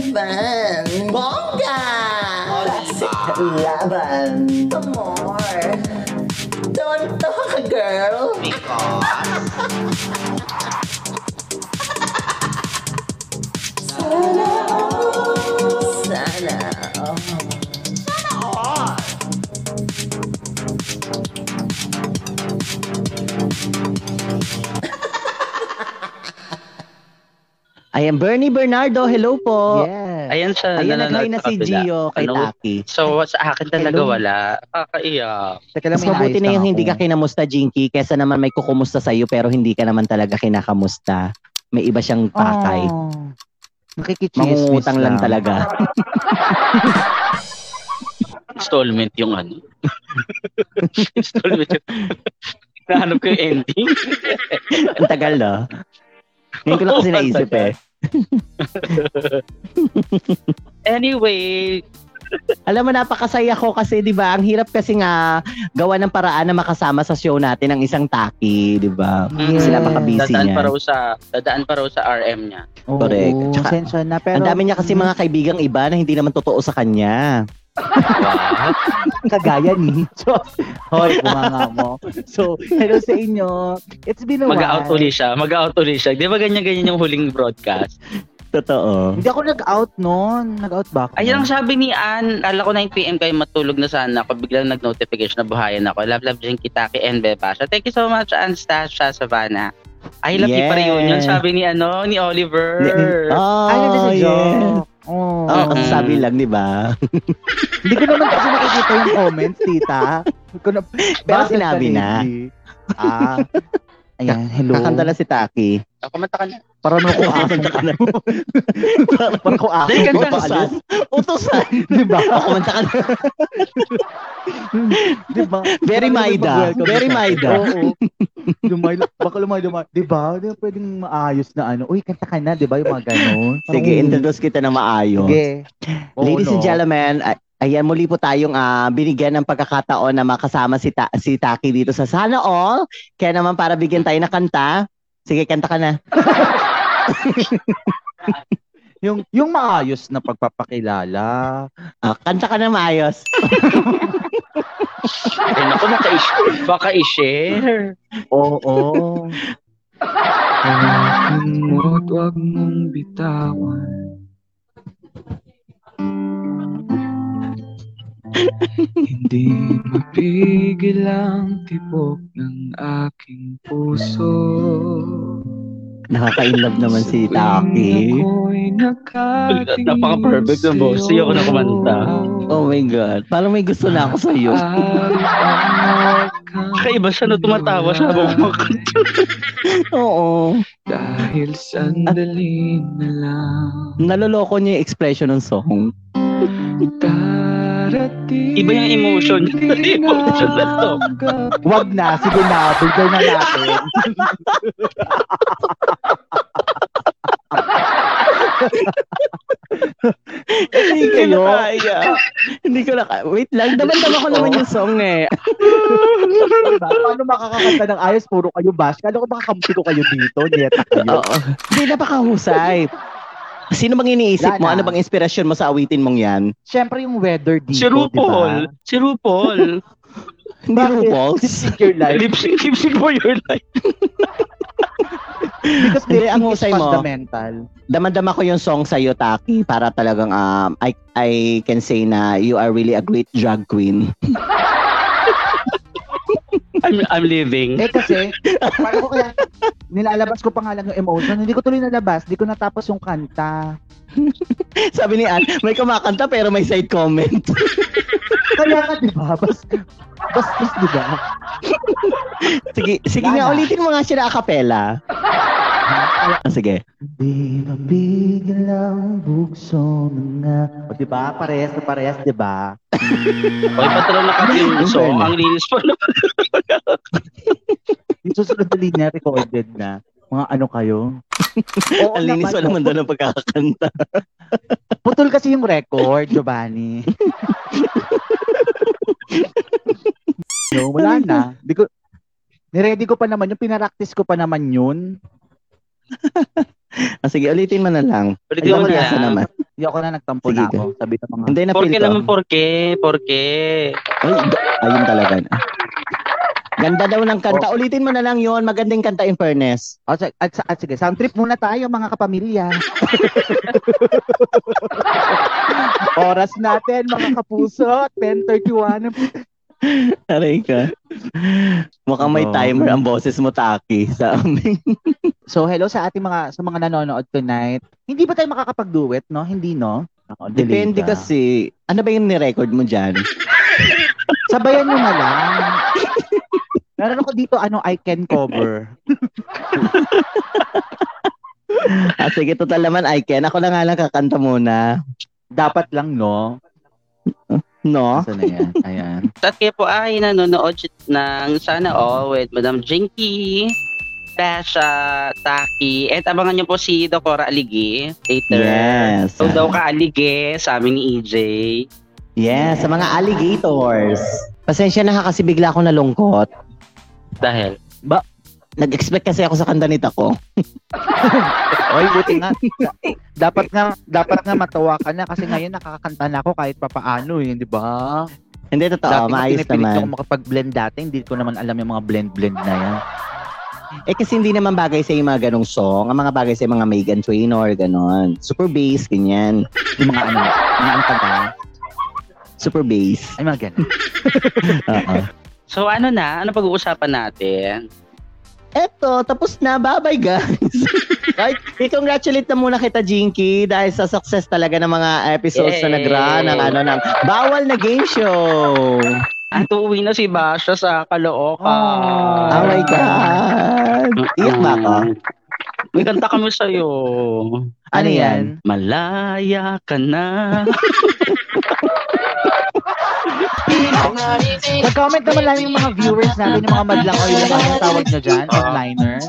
Fan! Bongga! Laban! I am Bernie Bernardo. Hello po. Yes. Ayan siya. Ayan, nanonood nag-hi na si. Gio kay Ano? Taki. So, sa akin talaga Hello. wala. Kakaiyak. Teka lang, Mas mabuti na yung lang hindi ka kinamusta, Jinky, kesa naman may kukumusta sa'yo pero hindi ka naman talaga kinakamusta. May iba siyang pakay. Oh, nakikichismis Mangungutang lang talaga. Installment yung ano. Installment yung... Nahanap ko yung ending. Ang tagal, no? Ngayon ko lang kasi naisip eh. Anyway, Alam mo, napakasaya ko kasi, di ba, ang hirap kasi nga gawa ng paraan na makasama sa show natin ang isang taki, di ba? mm, Kasi napaka-busy dadaan niya. pa raw sa dadaan pa raw sa RM niya. Oo, Correct. Tsaka, na. Pero, ang dami niya kasi mga kaibigang iba na hindi naman totoo sa kanya. Wow. kagaya ni. So, hoy, bumanga mo. So, hello sa inyo. It's been a while. Mag-out uli siya. Mag-out uli siya. Di ba ganyan-ganyan yung huling broadcast? Totoo. Hindi ako nag-out noon. Nag-out ba ako? Ayun ang sabi ni Ann. Kala ko 9pm kayo matulog na sana ako. Biglang nag-notification na buhayan ako. Love, love, Jen, Kitaki, and Bebasha. Thank you so much, Ann, Stasha, Savannah. I love you pa rin yun. Yes. Sabi ni ano, ni Oliver. Oh, Ay, yes. Oh. Kasi Mm-mm. sabi lang, di ba? Hindi ko naman kasi nakikita yung comments, tita. Ko na, Pero sinabi na. Ah. Ayan, hello. Kakanta na si Taki. Ako ka na. Para mo ko aso. Para ko aso. Dahil kanta. Utusan. Utusan. Di ba? Ako man ka na. Di ba? Very Maida. Very. Maida. Oo. Lumay, baka lumay, lumay. Di ba? Di ba pwedeng maayos na ano? Uy, kanta ka na, di ba? Yung mga ganon. Sige, Parang, introduce kita na maayos. Sige. Oo, Ladies and no? gentlemen, ay- ayan muli po tayong ah, binigyan ng pagkakataon na makasama si, Ta- si Taki dito sa Sana All. Kaya naman para bigyan tayo ng kanta, sige, kanta ka na. Yung, yung maayos na pagpapakilala. Ah, kanta ka na maayos. Ay, naku, baka i-share. Baka i-share. Oo. Mo't wag mong bitawan Hindi mapigil ang tibok ng aking puso Nakaka-inlove naman si Taki. Napaka-perfect ng boss. Siya ako na kumanta. Oh my God. Parang may gusto na ako sa iyo. Kakaiba siya na tumatawa siya habang kumakanta. Oo. Dahil sandali na lang Naloloko niya yung expression ng song. Darating Iba yung emotion. Emotion na to. Wag na. Sige na. Bigay na natin. Hindi ko kayo. na kaya. Hindi ko na kaya. Wait lang, damandam ako naman yung song eh. Diba? Paano makakakanta ng ayos? Puro kayo bash. Kala ko makakampi ko kayo dito. Nyeta kayo. Hindi, napakahusay. Sino bang iniisip mo? Wala na. Ano bang inspirasyon mo sa awitin mong yan? Siyempre yung weather dito. Si RuPaul. Diba? Si RuPaul. Hindi Bakit? RuPaul's? Lip-sync your life. Lip sync, lip sync for your life. Because Hindi, ang lip-sync husay mo. fundamental. Damandama ko yung song sa'yo, Taki, para talagang um, I, I can say na you are really a great drag queen. I'm, I'm living. Eh kasi, paano ko kaya, nilalabas ko pa nga lang yung emotion. Hindi ko tuloy nalabas. Hindi ko natapos yung kanta. Sabi ni Ann, may kumakanta pero may side comment. Kaya ka, di ba? Bas, bas, bas, di ba? sige, sige Wala nga, ulitin mo nga siya na a cappella. Ah, sige. Di mapigil ang bugso mga... O, di ba? Parehas na parehas, di ba? Hoy, patro na fairness. Ang linis pa naman. Yung susunod na linya recorded na. Mga ano kayo? Oo Ang linis pa naman doon ng pagkakakanta. Putol kasi yung record, Giovanni. no, wala na. Di ko, niready ko pa naman yung pinaraktis ko pa naman yun. Ah, sige, ulitin mo na lang. Ulitin mo na lang. naman. Hindi ako na nagtampo Sige, na ako. Sabi ng mga... Hindi na Porke ko. naman, porke. Porke. Ay, ayun talaga. Ganda daw ng kanta. Ulitin mo na lang yon Magandang kanta in fairness. Oh, sa- at, at, sige, sound trip muna tayo mga kapamilya. Oras natin mga kapuso, 10.31. Aray ka. Mukhang may timer ang boses mo, Taki, sa amin. So hello sa ating mga sa mga nanonood tonight. Hindi ba tayo makakapag-duet, no? Hindi, no? Ako, Depende ka. kasi. Ano ba yung ni-record mo dyan? Sabayan nyo na lang. Meron ako dito, ano, I can cover. ah, sige, total naman, I can. Ako na nga lang kakanta muna. Dapat lang, no? No? Asa na yan? Ayan. At kayo po ay nanonood ng Sana All with Madam Jinky, Tasha, Taki, at abangan niyo po si Dokora Aligi later. Yes. So daw ka Alige sa amin ni EJ. Yes, sa mga alligators. Pasensya na ha kasi bigla ako nalungkot. Dahil, Nag-expect kasi ako sa kanta ni Tako. Oy, buti nga. Da- dapat nga dapat nga matawa ka na kasi ngayon nakakanta na ako kahit papaano eh, di ba? Hindi, totoo. Dati maayos pinipilit naman. ko makapag-blend dati, hindi ko naman alam yung mga blend-blend na yan. Eh kasi hindi naman bagay sa yung mga ganong song. Ang mga bagay sa yung mga Megan Trainor, ganon. Super bass, ganyan. Yung mga ano, mga ano kanta. Super bass. Ay, mga ganun. Oo. so ano na? Ano pag-uusapan natin? Eto, tapos na. Bye-bye, guys. Right? I-congratulate na muna kita, Jinky, dahil sa success talaga ng mga episodes na Yay! nag-run ng ano, ng Bawal na Game Show. At uuwi na si Basha sa Caloocan. Oh my God. Iyak ba ako? May kanta kami sa'yo. Ano yan? Malaya ka na. Mag-comment naman lang yung mga viewers natin, yung mga madlang o yung mga tawag nyo dyan, onliners.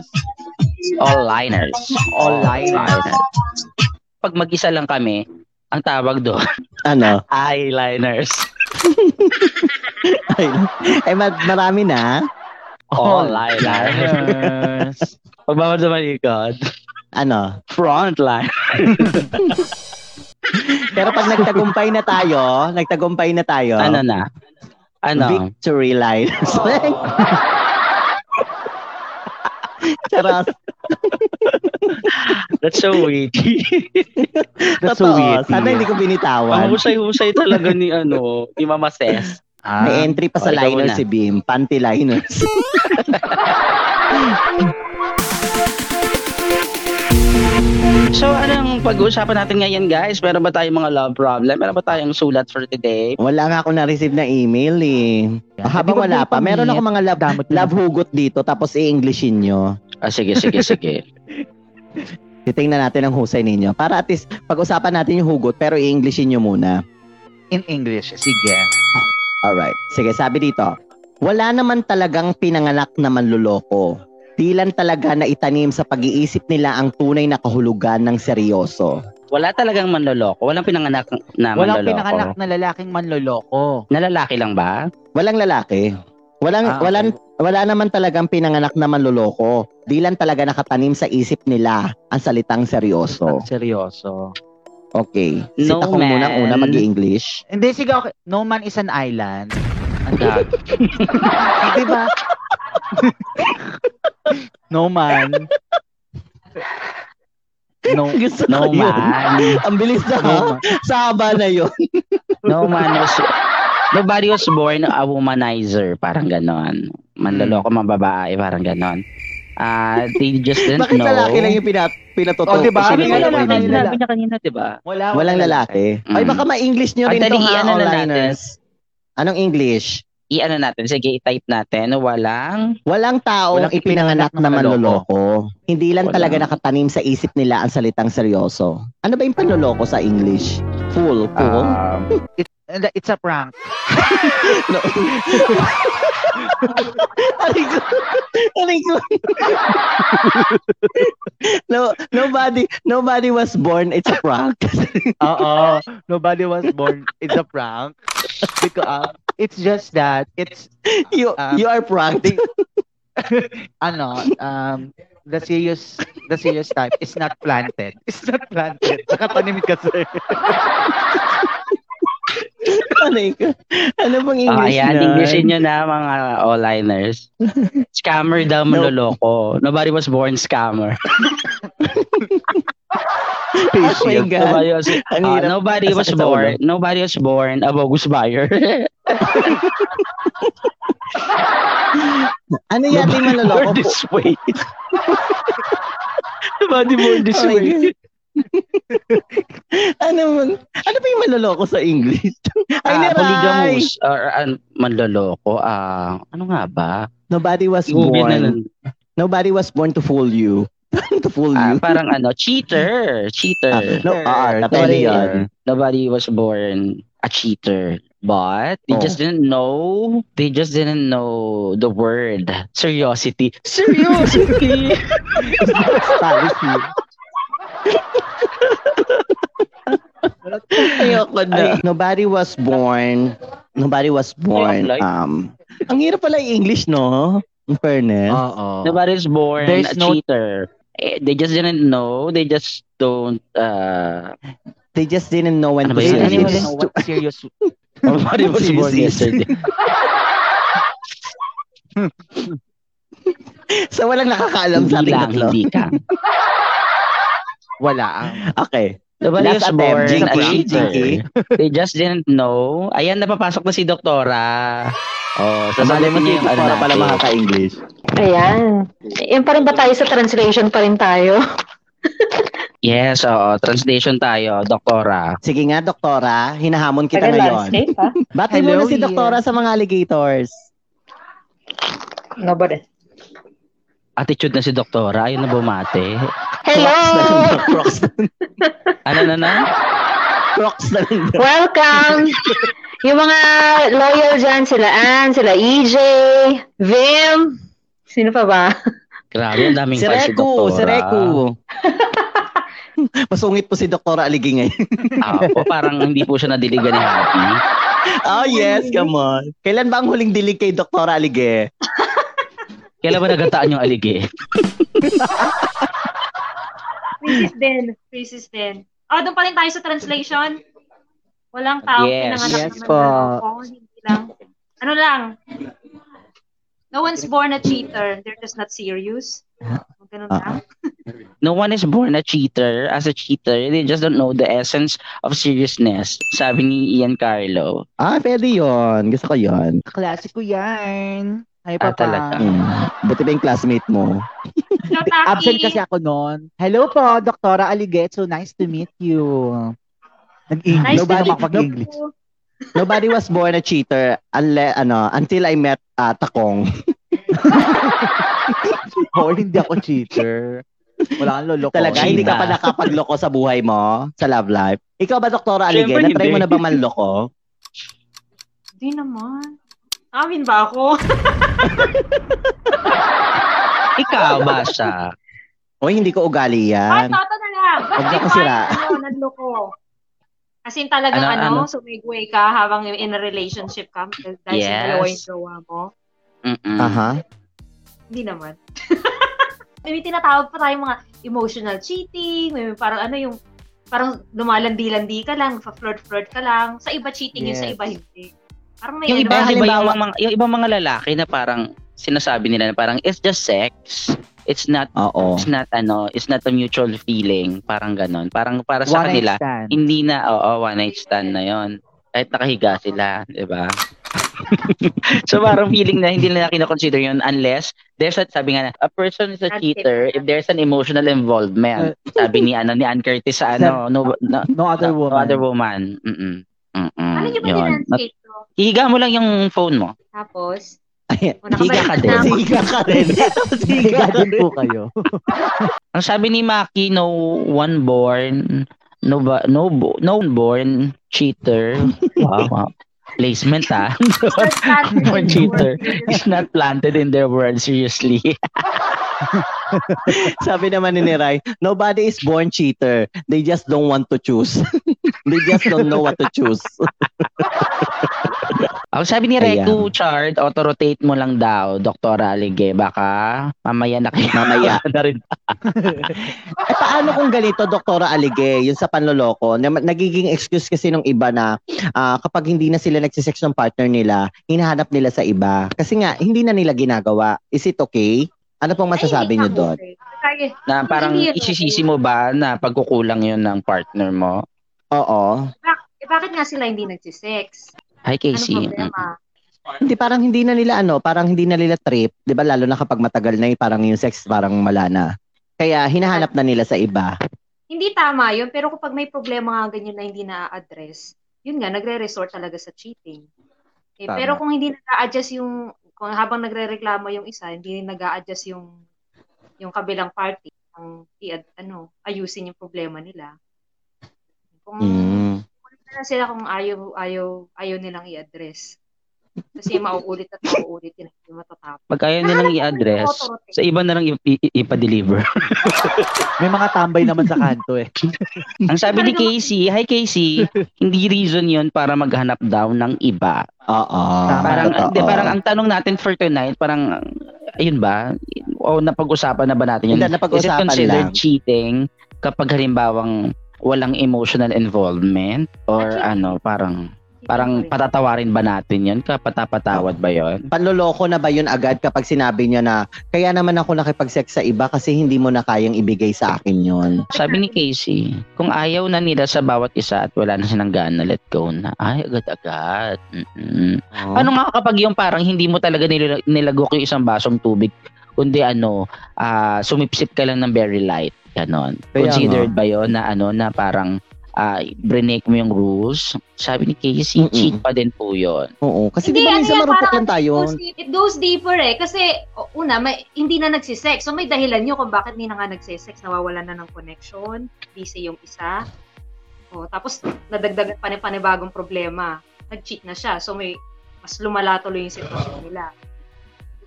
All-liners. All-liners. Pag mag-isa lang kami, ang tawag doon, Ano? eyeliners. Ay, eh, ma- marami na. All-liners. Pag bawal sa malikod, Ano? frontline. Pero pag nagtagumpay na tayo, nagtagumpay na tayo, Ano na? Ano? victory line. Charot. That's so witty. That's so Totoo. witty. Sana hindi ko Ang binitawan. husay-husay talaga ni ano, ni Mama Ses. Ah, May entry pa sa Oh, liner na. si Bim. Panty liners. So, anong pag-uusapan natin ngayon, guys? Meron ba tayong mga love problem? Meron ba tayong sulat for today? Wala nga ako na-receive na email eh. Habang Hindi ko wala pa, pang- meron ako mga love, Damot na. love hugot dito tapos i-Englishin nyo. Ah, sige, sige, sige. Titingnan natin ang husay ninyo. Para at least pag-usapan natin yung hugot pero i-Englishin nyo muna. In English, sige. Alright. Sige, sabi dito. Wala naman talagang pinanganak na manluloko. Di lang talaga na itanim sa pag-iisip nila ang tunay na kahulugan ng seryoso. Wala talagang manloloko. Walang pinanganak na Walang manloloko. pinanganak na lalaking manloloko. Na lalaki lang ba? Walang lalaki. Walang Ah, okay. walang wala naman talagang pinanganak na manluloko. Di lang talaga nakatanim sa isip nila ang salitang seryoso. Seryoso. Okay. No Sita ko muna man. una mag-English. Hindi, sige, okay. No man is an island. Ang dag. Di ba? no man. No, Gusto No ko yun. man. Ang bilis na no ha. man. Saba na yun. No man was... Nobody was born a womanizer. Parang ganon. Manloloko, mga babae. Parang ganon. Ah, they just didn't Bakit know. lalaki lang yung pinat pinatuto? Oh, diba? Sabi May nga lalaki, sinabi niya kanina, di ba? Wala, Walang lalaki. Ay, Mm. baka ma-English nyo rin Ang to dali, ha, na. Anong English? I-ano natin, sige, i-type natin. Walang Walang taong Walang ipinanganak ipinanganak na manloloko. Hindi lang Wala. talaga nakatanim sa isip nila ang salitang seryoso. Ano ba yung panloloko sa English? Fool, fool? um, And It's a prank. no. Aray ko. Aray ko. no, nobody, nobody was born. It's a prank. Oo. Nobody was born. It's a prank. Because, uh, it's just that, it's, you, Um, you are pranked. ano, um, the serious, the serious type is not planted. It's not planted. Nakatanim kasi. ano, yun? ano bang Ah, English ayan, na? Englishin nyo na mga all-liners. Scammer daw manloloko. Nobody was born scammer. Oh my God. Nobody was, Ang ah, hirap. nobody was ulo. born, nobody was born a bogus buyer. Ano yata yung manloloko this way. nobody born this Oh way. Ano, man- ano ba yung manloloko sa English? Ay, Ah, naray! polygamous or uh, manloloko. Ah, ano nga ba? Nobody was Google born. Nobody was born to fool you. To fool Ah, you. parang ano, cheater. Cheater. no, ah, Nobody, pwede nobody was born a cheater. But they Oh. just didn't know. They just didn't know the word seriosity. Seriosity. Ayoko na. Nobody was born. Nobody was born. Ay, Um, ang hirap pala yung English, no? In fairness. Oo. nobody was born There's a no- cheater. Eh, They just didn't know. They just don't. Uh, They just didn't know when Ano to say know what serious nobody was born yesterday. So, walang nakakaalam sa ating tatlo. hindi ka. wala. Okay. Was attempt, born a Jinky. They just didn't know. Ayan, napapasok na si Doktora. Oh, Sasabi mo niya yung ano pala natin. makaka-English. Ayan. Yan pa rin ba tayo sa translation pa rin tayo? Yes, oo. Translation tayo, Doktora. Sige nga, Doktora. Hinahamon kita Taga ngayon. landscape, ha? Bati mo Hello, na si. Doktora sa mga alligators. Nobody. Attitude na si Doktora. Ayun na bumate. Hello! Crocs na lang. Ano na na? Crocs na lang. Welcome! Yung mga loyal dyan, sila Ann, sila EJ, Vim, sino pa ba? Grabe, ang daming Si fans si Reku, Doktora. si Reku. Masungit po si Doktora Aligi ngayon. Ah, po, parang hindi po siya nadiligan ni Happy. Oh yes, come on. Kailan ba ang huling dilig kay Doktora Alige? Kailan ba nagataan yung alige? Crisis din. Crisis din. Oh, doon pa rin tayo sa translation. Walang tao Yes. pinanganak Yes naman po. loko. Hindi lang. Ano lang. No one's born a cheater. They're just not serious. Ganun lang. No one is born a cheater. As a cheater, they just don't know the essence of seriousness. Sabi ni Ian Carlo. Ah, pwede yon. Gusto ko yon. Klasiko yan. Ay, Ah, papa. talaga. Hmm. Buti ba yung classmate mo? Absent kasi ako noon. Hello po, Doktora Aliget. So nice to meet you. Nag-English Nice Nobody- you. Nobody was born a cheater unless, ano, until I met ah, Takong. Oo, hindi ako cheater. Wala kang loloko. Talaga, hindi ka pa nakapagloko sa buhay mo, sa love life. Ikaw ba, Doktora? Siyempre, Na-try hindi. mo na ba manloko? Hindi naman. Amin ba ako? Ikaw, Basha. O hindi ko ugali Ay, yan. toto na lang. Ako Define, sira. Ano, nanloko. As in talagang Ano, ano, sumigway ka habang in a relationship ka dahil sa Yes. dalawa yung jowa mo. Mm-mm. Aha. Hindi naman. may tinatawag pa tayong mga emotional cheating, may parang ano yung parang lumalandi-landi ka lang, flirt-flirt ka lang. Sa iba cheating yung sa Yes. iba hindi. Parang may Yung ano, iba, ba yung halimbawa- mga, yung ibang mga lalaki na parang sinasabi nila na parang it's just sex. It's not Oo. it's not ano, it's not a mutual feeling, parang ganon. Parang para sa One night kanila, stand. hindi na oo, one night stand na 'yon. Kahit nakahiga sila, 'di ba? so parang feeling na hindi nila kina-consider 'yon unless there's a, sabi nga na, a person is a That's cheater it. if there's an emotional involvement. Sabi ni ano ni Ann Curtis sa ano, no, no, No other no woman. other woman. Mm-mm. Mm-mm. Ano yung ba Yun. Hihiga mo lang yung phone mo. Tapos, Ayan. Higa ka din. Siga ka rin. Siga din po kayo. Ang sabi ni Maki, no one born, no ba, no no one born cheater. Wow. wow. Placement ah. Born cheater is not planted in their world seriously. Sabi naman ni Rai, nobody is born cheater. They just don't want to choose. They just don't know what to choose. Ang sabi ni Ayan. Reku Chard, auto-rotate mo lang daw, Dr. Alige. Baka mamaya na kayo. Mamaya. na rin. Eh, paano kung ganito, Doktora Alige, yung sa panloloko, na, nagiging excuse kasi ng iba na ah, kapag hindi na sila nagsisex ng partner nila, hinahanap nila sa iba. Kasi nga, hindi na nila ginagawa. Is it okay? Ano pong masasabi niyo doon? Na parang yun, isisisi mo ba na pagkukulang yun ng partner mo? Oo. eh, bakit nga sila hindi nagsisex? Hi, Ano Casey. problema? Hindi, parang hindi na nila ano, parang hindi na nila trip. Di ba lalo na kapag matagal na yung parang yung sex parang wala na. Kaya hinahanap na nila sa iba. Hindi tama yun, pero kapag may problema nga ganyan na hindi na-address, yun nga, nagre-resort talaga sa cheating. Eh, Tama. pero kung hindi nag-a-adjust yung, kung habang nagre-reklamo yung isa, hindi nag-a-adjust yung, yung kabilang party, ang i ano, ayusin yung problema nila. Kung, Mm. Na sila kung ayaw, ayaw, ayaw nilang i-address. Kasi mauulit at mauulit yun, hindi matatapos. Pag ayaw nilang i-address, sa iba na lang i- i- ipa-deliver. May mga tambay naman sa kanto eh. Ang sabi ni Casey, hi Casey, hindi reason yun para maghanap daw ng iba. Oo. Parang, totoo. di, parang ang tanong natin for tonight, parang, ayun ba? O napag-usapan na ba natin yun? Hindi, Is it napag-usapan considered lang. cheating kapag halimbawang walang emotional involvement? Or Actually, ano, parang, parang patatawarin ba natin yun? Kapatapatawad ba yun? Panloloko na ba yun agad kapag sinabi niya na kaya naman ako nakipag-sex sa iba kasi hindi mo na kayang ibigay sa akin yun. Sabi ni Casey, kung ayaw na nila sa bawat isa at wala na silang gana, let go na. Ay, agad-agad. Mm-mm. Oh. Ano nga kapag yung parang hindi mo talaga nil- nilagok yung isang basong tubig, kundi ano, ah sumipsip ka lang ng very light. Ganon. Kaya Considered ba yun na ano, na parang ah break mo yung rules? Sabi ni Casey, Mm-mm. cheat pa din po yun. Oo. Kasi Hindi, di ba ano minsan marupok parang lang tayo. It goes, it goes deeper eh. Kasi, una, may, hindi na nagsisex. So, may dahilan nyo kung bakit hindi na nga nagsisex. Nawawalan na ng connection. Busy yung isa. O, tapos, nadagdagan pa ng panibagong problema. Nag-cheat na siya. So, may mas lumala tuloy yung sitwasyon nila.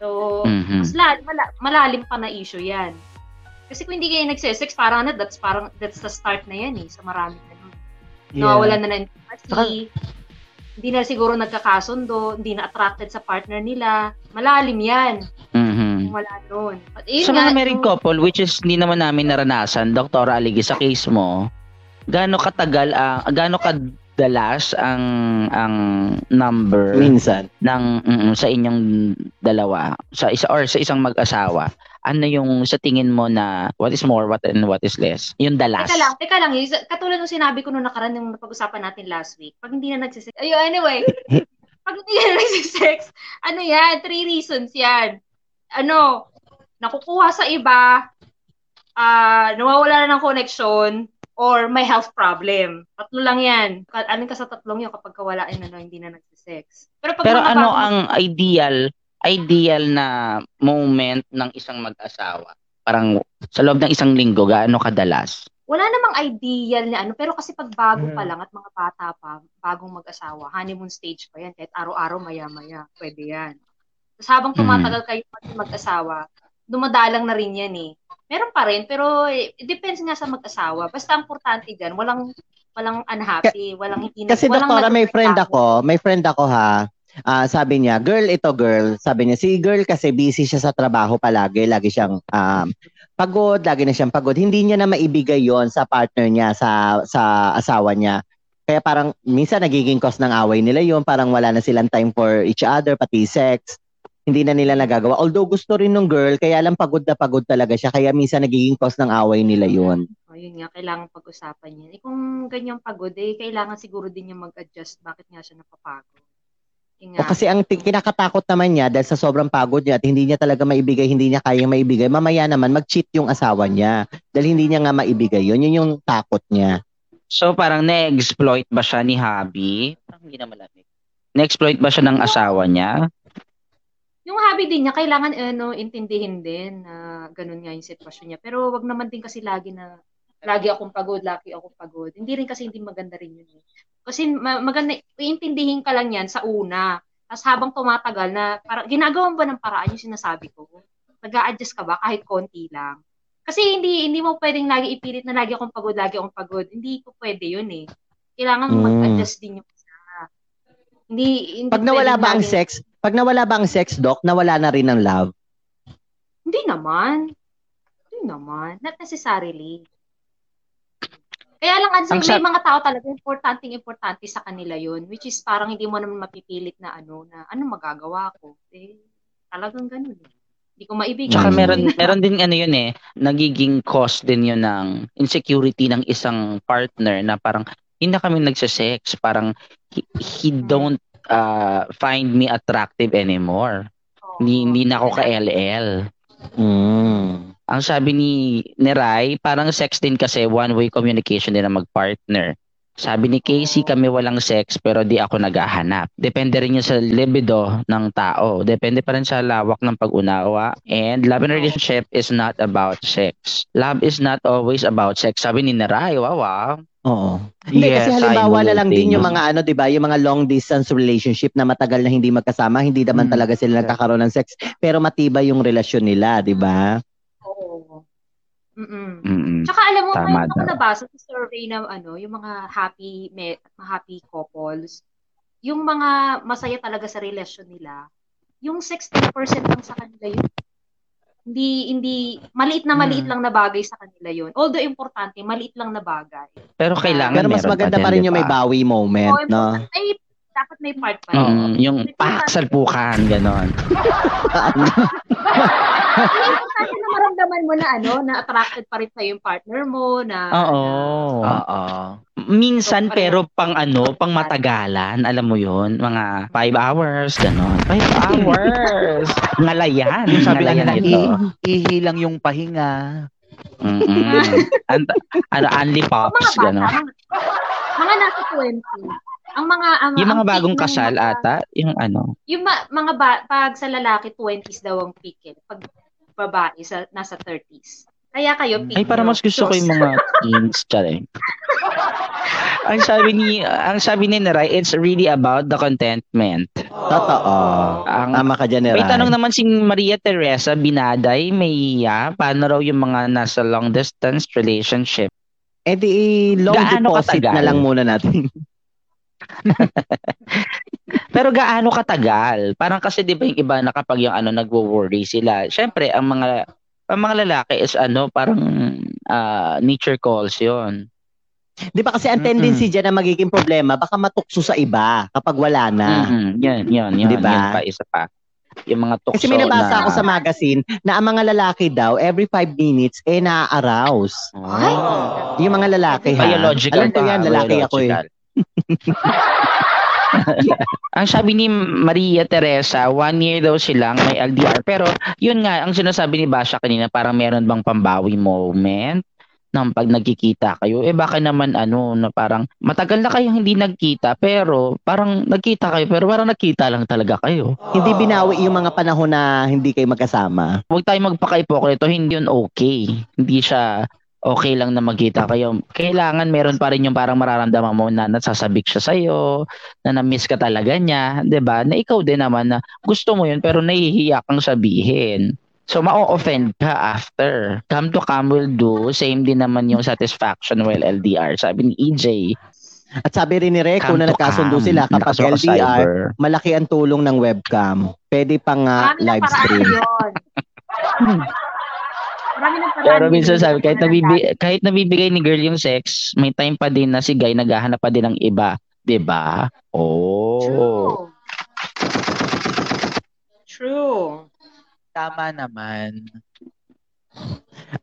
So, Mhm. mas la, mala- malalim pa na issue yan. Kasi kung hindi kayo nagsisex, parang ano, that's, parang, that's the start na yan eh, sa maraming ganun. Nawawalan na ng intimacy. hindi na siguro nagkakasundo, hindi na attracted sa partner nila. Malalim yan. Mhm. Kung wala nun. At yun Sa nga, mga married yung- couple, which is hindi naman namin naranasan, Dr. Aligi, sa case mo, gaano katagal, ang gaano kadalas ang ang number Minsan. ng mm, sa inyong dalawa, sa isa or sa isang mag-asawa? Ano yung sa tingin mo na what is more, what and what is less? Yung dalas. Teka lang, teka lang. Yung, katulad ng sinabi ko nung nakaraan yung napag-usapan natin last week. Pag hindi na nagsisex, ayun, anyway. pag hindi na nagsisex, ano yan, three reasons yan. Ano, nakukuha sa iba, ah nawawala na ng connection, or may health problem. Tatlo lang yan. Alin ka sa tatlong yun kapag wala yun, ano, hindi na nagsisex. Pero pag Pero ano bagong- ang ideal ideal na moment ng isang mag-asawa? Parang sa loob ng isang linggo, gaano kadalas? wala namang ideal na ano, pero kasi pag bago Mm. pa lang at mga bata pa, bagong mag-asawa, honeymoon stage pa yan, kahit araw-araw maya-maya, pwede yan. Tapos habang Mm. tumatagal kayo mag- mag-asawa, dumadalang na rin yan eh. Meron pa rin, pero eh, it depends nga sa mag-asawa. Basta importante dyan, walang walang unhappy, walang hindi Kasi walang doktora, may friend ako, may friend ako ha. Ah, sabi niya, girl ito girl. Sabi niya, si girl kasi busy siya sa trabaho palagi. Lagi siyang um, pagod, lagi na siyang pagod. Hindi niya na maibigay yon sa partner niya, sa sa asawa niya. Kaya parang minsan nagiging cause ng away nila yon Parang wala na silang time for each other, pati sex. Hindi na nila nagagawa. Although gusto rin ng girl, kaya lang pagod na pagod talaga siya. Kaya minsan nagiging cause ng away nila yon O, yun nga, kailangan pag-usapan yan. Eh, kung ganyang pagod, eh, kailangan siguro din yung mag-adjust. Bakit nga siya napapagod? Yun O nga. kasi ang ti- kinakatakot naman niya dahil sa sobrang pagod niya at hindi niya talaga maibigay, hindi niya kayang maibigay, mamaya naman mag-cheat yung asawa niya dahil hindi niya nga maibigay yun. Yun yung takot niya. So parang na-exploit ba siya ni Habi? Parang hindi na malamig. Na-exploit ba siya ng asawa niya? Yung hobby din niya, kailangan ano, intindihin din na ganun nga yung sitwasyon niya. Pero wag naman din kasi lagi na, lagi akong pagod, lagi akong pagod. Hindi rin kasi hindi maganda rin yun. Eh. Kasi ma- maganda, iintindihin ka lang yan sa una. Tapos habang tumatagal na, para, ginagawa mo ba ng paraan yung sinasabi ko? nag adjust ka ba kahit konti lang? Kasi hindi hindi mo pwedeng lagi ipilit na lagi akong pagod, lagi akong pagod. Hindi ko pwede yun eh. Kailangan Mm. mag-adjust din yung isa. Hindi, hindi Pag nawala ba ang sex, pag nawala ba ang sex, Doc, nawala na rin ang love? Hindi naman. Hindi naman. Not necessarily. Kaya lang, ano, Ang may sa- mga tao talaga, importante importante sa kanila yun. Which is parang hindi mo naman mapipilit na ano, na ano magagawa ko. Eh, talagang ganun. eh. Hindi ko maibigay. Tsaka Mm. meron meron din ano yun eh, nagiging cause din yun ng insecurity ng isang partner na parang hindi na kami nagse-sex, parang he, he don't uh, find me attractive anymore. Oo. Hindi, hindi na ako ka-LL. Mm. Ang sabi ni, ni Rai, parang sex din kasi one-way communication din ang mag-partner. Sabi ni Casey, kami walang sex pero di ako naghahanap. Depende rin yun sa libido ng tao. Depende pa rin sa lawak ng pag-unawa. And love and relationship is not about sex. Love is not always about sex. Sabi ni Rai, wow, wow. Oo. Hindi Yes, kasi halimbawa na lang din yung mga ano, 'di ba, yung mga long distance relationship na matagal na hindi magkasama, hindi naman Mm. talaga sila nagkakaroon ng sex, pero matibay yung relasyon nila, 'di ba? Oo. Mm-mm. Mm-mm. Tsaka alam mo, Tama mayroon ako nabasa sa survey na ano, yung mga happy me, happy couples, yung mga masaya talaga sa relasyon nila, yung 60% lang sa kanila yun. Hindi, hindi, maliit na maliit Hmm. lang na bagay sa kanila yun. Although importante, maliit lang na bagay. Pero kailangan Pero mas meron maganda pa rin yung may ba? bawi moment, Oo, no? important- Ay, dapat may part pa. Mm, yung pak, salpukan, ganon. Importante na maramdaman mo na ano, na attracted pa rin sa'yo yung partner mo, na, Oo. Oo. Minsan So, pero pang ano, pang matagalan, alam mo 'yun, mga 5 hours ganon. 5 hours. Ngalayan, Yung sabi nga ngalayan nila, ito. i- ihilang yung pahinga. Mm-mm. Ano, only na, pops ganon. mga, mga nasa 20. Ang mga, ang, Yung mga bagong ng kasal mga- ata, yung ano. Yung ma- mga ba- pag sa lalaki 20s daw ang peak eh. Pag babae sa nasa 30s. Kaya kayo peak. Ay, para mas gusto ko yung mga teens, charing. ang sabi ni ang sabi ni Naray, it's really about the contentment. Totoo. Ang Tama ka dyan, May tanong naman si Maria Teresa Binaday, may iya, paano raw yung mga nasa long distance relationship? Eh di, long Gaano deposit katagal? na lang muna natin. Pero gaano katagal? Parang kasi 'di ba yung iba na kapag yung ano nagwo-worry sila. Syempre ang mga ang mga lalaki is ano, parang ah, nature calls 'yon. Di ba kasi ang tendency dyan na magiging problema, baka matukso sa iba kapag wala na. Mhm. Yan, yan, yan, Di ba? yan pa isa pa. Yung mga tukso Kasi may nabasa na, ako sa magazine na ang mga lalaki daw, every five minutes, eh na-arouse. Ay! Yung mga lalaki ha. Biological Alam ko yan, lalaki ako eh. ang sabi ni Maria Teresa, one year daw silang may LDR. Pero yun nga, ang sinasabi ni Basha kanina, parang meron bang pambawi moment ng pag nagkikita kayo. Eh baka naman ano, na parang matagal na kayong hindi nagkita, pero parang nagkita kayo, pero parang nagkita lang talaga kayo. Hindi binawi yung mga panahon na hindi kayo magkasama. Huwag tayo magpaka-ipokrito, hindi yun okay. Hindi siya okay lang na magkita kayo. Kailangan meron pa rin yung parang mararamdaman mo na nasasabik siya sa'yo, na na-miss ka talaga niya, 'di ba? Na ikaw din naman na gusto mo yun pero nahihiya kang sabihin. So, ma-offend ka after. Come to come will do. Same din naman yung satisfaction while LDR. Sabi ni EJ, At sabi rin ni Reco na nagkasundo sila kapag LDR, cyber. malaki ang tulong ng webcam. Pwede pa nga Marami ng live stream. Marami Pero minsan sabi, kahit, nabibi, kahit nabibigay ni girl yung sex, may time pa din na si guy naghahanap pa din ng iba. 'Di ba? Oh. True. True. Tama naman.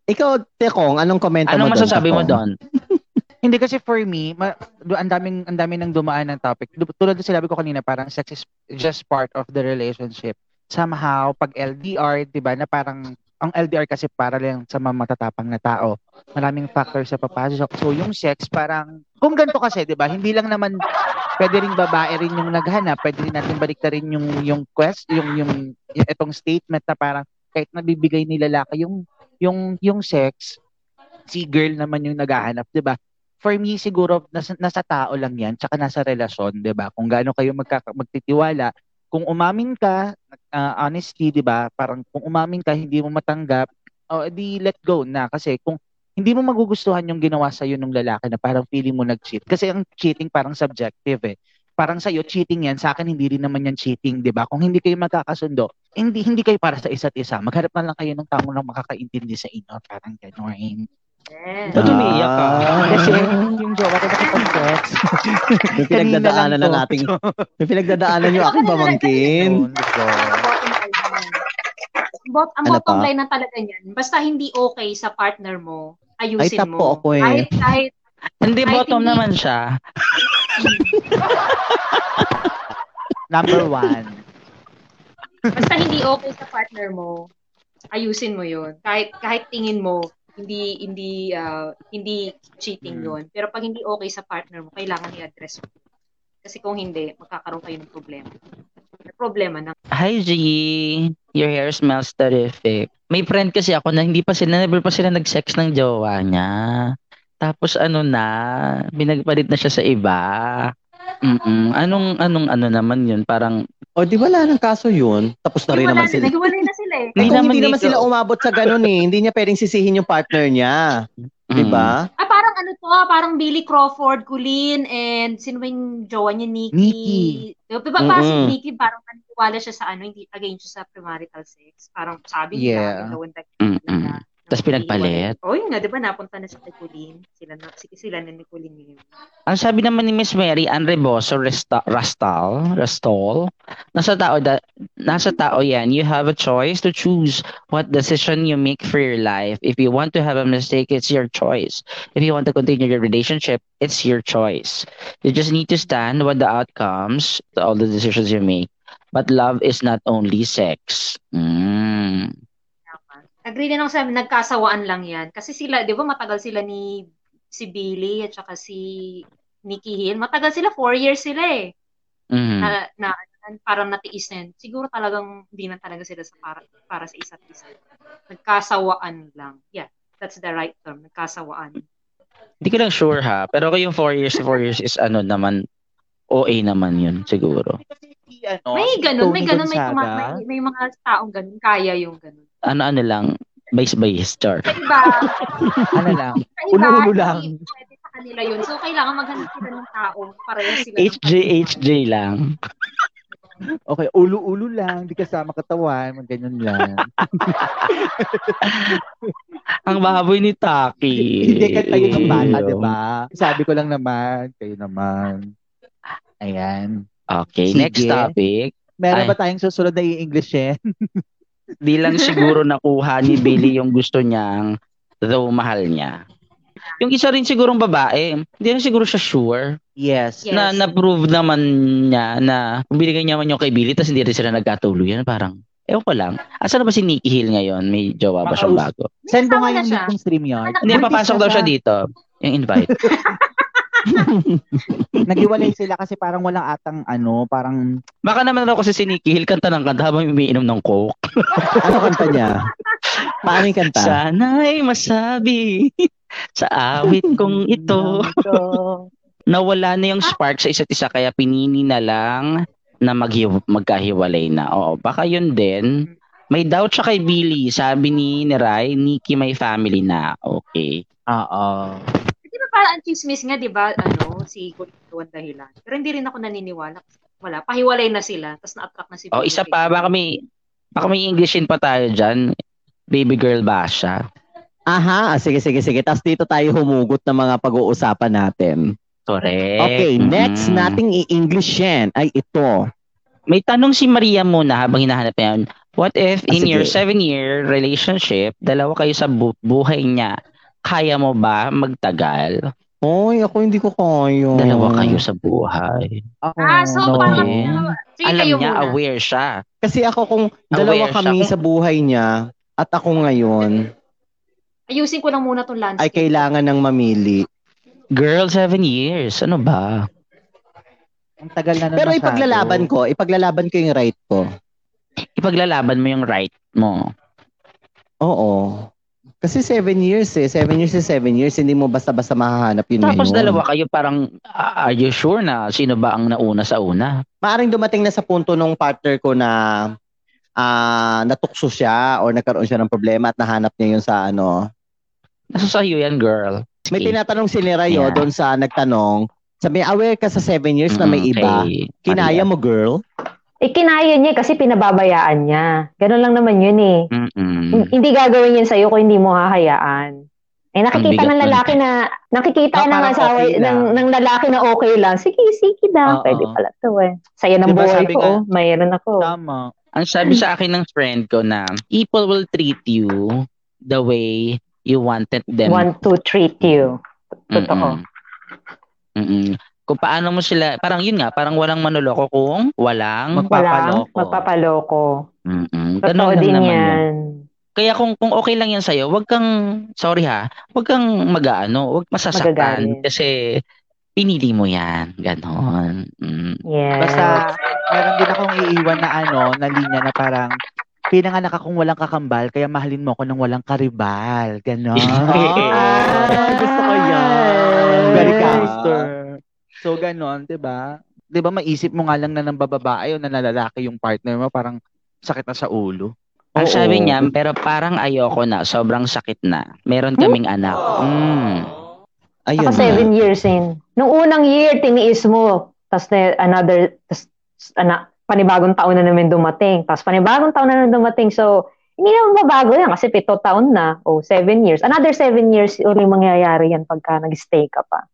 Ikaw, Tekong, anong komento Anong mo doon? masasabi mo doon? Hindi kasi for me, ma, ang daming ang daming nang dumaan ng topic. Du- Tulad ng sinabi ko kanina, parang sex is just part of the relationship. Somehow, pag LDR, 'di ba, na parang ang LDR kasi para lang sa mga matatapang na tao. Maraming factors sa papasok. So yung sex parang kung ganito kasi, 'di ba? Hindi lang naman pwede ring babae rin yung naghanap, pwede rin natin baliktarin yung yung quest, yung yung, itong statement na parang kahit nabibigay ni lalaki yung yung yung sex, si girl naman yung naghahanap, 'di ba? For me siguro nasa, nasa tao lang 'yan, tsaka nasa relasyon, 'di ba? Kung gaano kayo magkaka, magtitiwala, kung umamin ka, uh, honestly, 'di ba? Parang kung umamin ka hindi mo matanggap, oh, di let go na kasi kung hindi mo magugustuhan yung ginawa sa iyo ng lalaki na parang feeling mo nag-cheat. Kasi ang cheating parang subjective eh. parang sa iyo cheating yan, sa akin hindi rin naman yan cheating, 'di ba? Kung hindi kayo magkakasundo, hindi hindi kayo para sa isa't isa. Maghanap na lang kayo ng taong lang makakaintindi sa inyo, parang gano'n. Yes. Ba't umiiyak ka? Kasi yung jowa ko nakipag-sex. Yung pinagdadaanan ng ating, yung pinagdadaanan yung aking pamangkin. Bot, ang Ano bottom pa? line na talaga niyan, basta hindi okay sa partner mo, ayusin Ay, mo. po ako eh. Kahit, kahit, Hindi, Kahit bottom hindi- naman siya. Number one. basta hindi okay sa partner mo, ayusin mo yun. Kahit, kahit tingin mo, hindi hindi ah, hindi cheating Mm. yun. Pero pag hindi okay sa partner mo, kailangan i-address mo. Kasi kung hindi, magkakaroon kayo ng problema. May problema na. Hi, G. Your hair smells terrific. May friend kasi ako na hindi pa sila, never pa sila nag-sex ng jowa niya. Tapos ano na, binagpalit na siya sa iba. Mm-mm. Anong, anong, ano naman yun? Parang, O di wala nang kaso yun. Tapos na rin naman na, sila. naghiwalay na eh. Eh, Hindi kung naman hindi naman sila umabot sa ganun eh, hindi niya pwedeng sisihin yung partner niya. Di mm. ba? Ah, parang ano to, ah, parang Billy Crawford, Colleen, and sino ba yung jowa niya, Nikki? Nikki. Diba, diba parang si Mm-mm. Nikki, parang naniniwala siya sa ano, hindi against siya sa premarital sex. Parang sabi Yeah. niya, daw ang Mm-mm. Tas pinagpalit. Oh, yun nga, di ba, napunta na siya kay Colleen. Sila na, sila na ni Colleen ngayon. Ang sabi naman ni Miss Mary Ann Reboso Resta- Rastal, Rastol, nasa tao da, nasa tao yan. You have a choice to choose what decision you make for your life. If you want to have a mistake, it's your choice. If you want to continue your relationship, it's your choice. You just need to stand with the outcomes to all the decisions you make. But love is not only sex. Mm. Agree din ako sa nagkasawaan lang yan. Kasi sila, di ba, matagal sila ni si Billy at saka si Nikki Hill. Matagal sila, four years sila eh. Mhm. na, na, na parang natiis na yun. Siguro talagang hindi na talaga sila sa para, para sa isa't isa. Nagkasawaan lang. Yeah, that's the right term. Nagkasawaan. Hindi ko lang sure ha. Pero yung 4 years 4 years is ano naman, OA naman yun siguro. Ano, May ganun, may ganun, may, tuma- may, may mga taong ganun. Kaya yung ganun. Ano-ano lang, base-base, char. Sa iba, Ano lang. Ulo-ulo lang. pwede sa kanila yun. So, kailangan maghanap sila ng tao. Pareho sila. HJ, HJ lang. Okay, ulo-ulo lang, di kasama katawan, mag ganyan lang. Ang baboy ni Taki. Hindi ka tayo ng bata, di ba? Sabi ko lang naman, kayo naman. Ayan. Okay, Sige. next topic. Meron Ay. ba tayong susunod na i-English eh? Di lang siguro nakuha ni Billy yung gusto niyang though mahal niya. Yung isa rin sigurong babae, hindi na siguro siya sure Yes. Yes. na na-prove naman niya na kung binigay niya man yung kay Billy tapos hindi rin sila nagkatuluyan, parang ewan ko lang. Asa na ba si Nikki Hill ngayon? May jowa ba siyang bago? Send mo Kasama nga yung link ng StreamYard. Hindi, Buntis papasok daw siya dito. Yung invite. Naghiwalay sila kasi parang walang atang ano, parang Baka naman daw kasi si Nikki Hill kanta ng kanta habang umiinom ng coke. Ano kanta niya? Paano yung kanta? Sana'y masabi sa awit kong ito na wala na yung spark sa isa't isa kaya pinini na lang na maghi- magkahiwalay na. Oo, baka yun din. May doubt siya kay Billy. Sabi ni Neray, Nikki may family na. Okay. Oo. Parang ang chismis nga, di ba, ano, si ang dahilan. Pero hindi rin ako naniniwala. Wala, pahiwalay na sila. Tapos na-attract na si Oh, isa pa, baka may, baka may Englishin pa tayo dyan. Baby girl ba siya? Aha, ah, sige, sige, sige. Tapos dito tayo humugot ng mga pag-uusapan natin. Correct. Okay, next Mhm. nating i-English yan ay ito. May tanong si Maria muna habang hinahanap niya. What if Ah, in your sige. seven-year relationship, dalawa kayo sa bu- buhay niya, kaya mo ba magtagal? Oy, ako hindi ko kaya. Dalawa kayo sa buhay. Ako, Ah, so no. parang, sige Alam kayo niya, muna. aware siya. Kasi ako kung dalawa Aware siya kami kung- sa buhay niya at ako ngayon Ayusin ko lang muna tong landscape. ay kailangan ng mamili. Girl, seven years. Ano ba? Ang tagal na Pero masyado. ipaglalaban ko, ipaglalaban ko yung right ko. Ipaglalaban mo yung right mo. Oo. Kasi seven years eh. Seven years is seven years. Hindi mo basta-basta mahahanap yun Tapos ngayon. dalawa kayo parang, ah, are you sure na sino ba ang nauna sa una? Maaring dumating na sa punto nung partner ko na ah natukso siya or nagkaroon siya ng problema at nahanap niya yun sa ano. Nasa sa'yo yan, girl. May tinatanong si Nerayo Yeah. doon sa nagtanong Sabi, aware ka sa seven years na may Mm, iba. kay Kinaya mo, girl? Eh, kinaya niya kasi pinababayaan niya. Ganun lang naman yun eh. Mm-mm. Hin- Hindi gagawin yan sa'yo kung hindi mo hahayaan. Eh, nakikita ng lalaki na, nakikita Ah, ng asawa, okay ng, ng lalaki na okay lang. Sige, sige na. Oo. Pwede pala to eh. Saya ng Diba buhay ko. oh. Mayroon ako. Tama. Ang sabi sa akin ng friend ko na people will treat you the way you wanted them Want to treat you. Totoo. Mm-mm. Mm-mm. Kung paano mo sila, parang yun nga, parang walang manloloko kung walang Magpapaloko. Walang magpapaloko. Mm-mm. Totoo Ganun lang din naman yun. yan. Kaya kung kung okay lang yan sa'yo, wag kang, sorry ha, wag kang mag-ano, wag masasaktan. Magagalit. Kasi pinili mo yan. Ganon. Mm. Yes. Basta, meron din akong iiwan na ano, na linya na parang, pinanganak akong walang kakambal, kaya mahalin mo ako ng walang karibal. Ganon. Ah, gusto ko yan. Very gangster. So, ganon, di ba? Di ba maisip mo nga lang na ng bababae o na nalalaki yung partner mo, parang sakit na sa ulo. Ang Oo. sabi niya, pero parang ayoko na, sobrang sakit na. Meron kaming anak. Mm. Ayun Ako na. seven years in. Nung unang year, tiniis mo. Tapos na another, tas, ana, panibagong taon na naman dumating. Tapos panibagong taon na naman dumating. So, hindi naman mabago yan kasi pito taon na. O, seven years. Another seven years ulit mangyayari yan pagka nag-stay ka pa.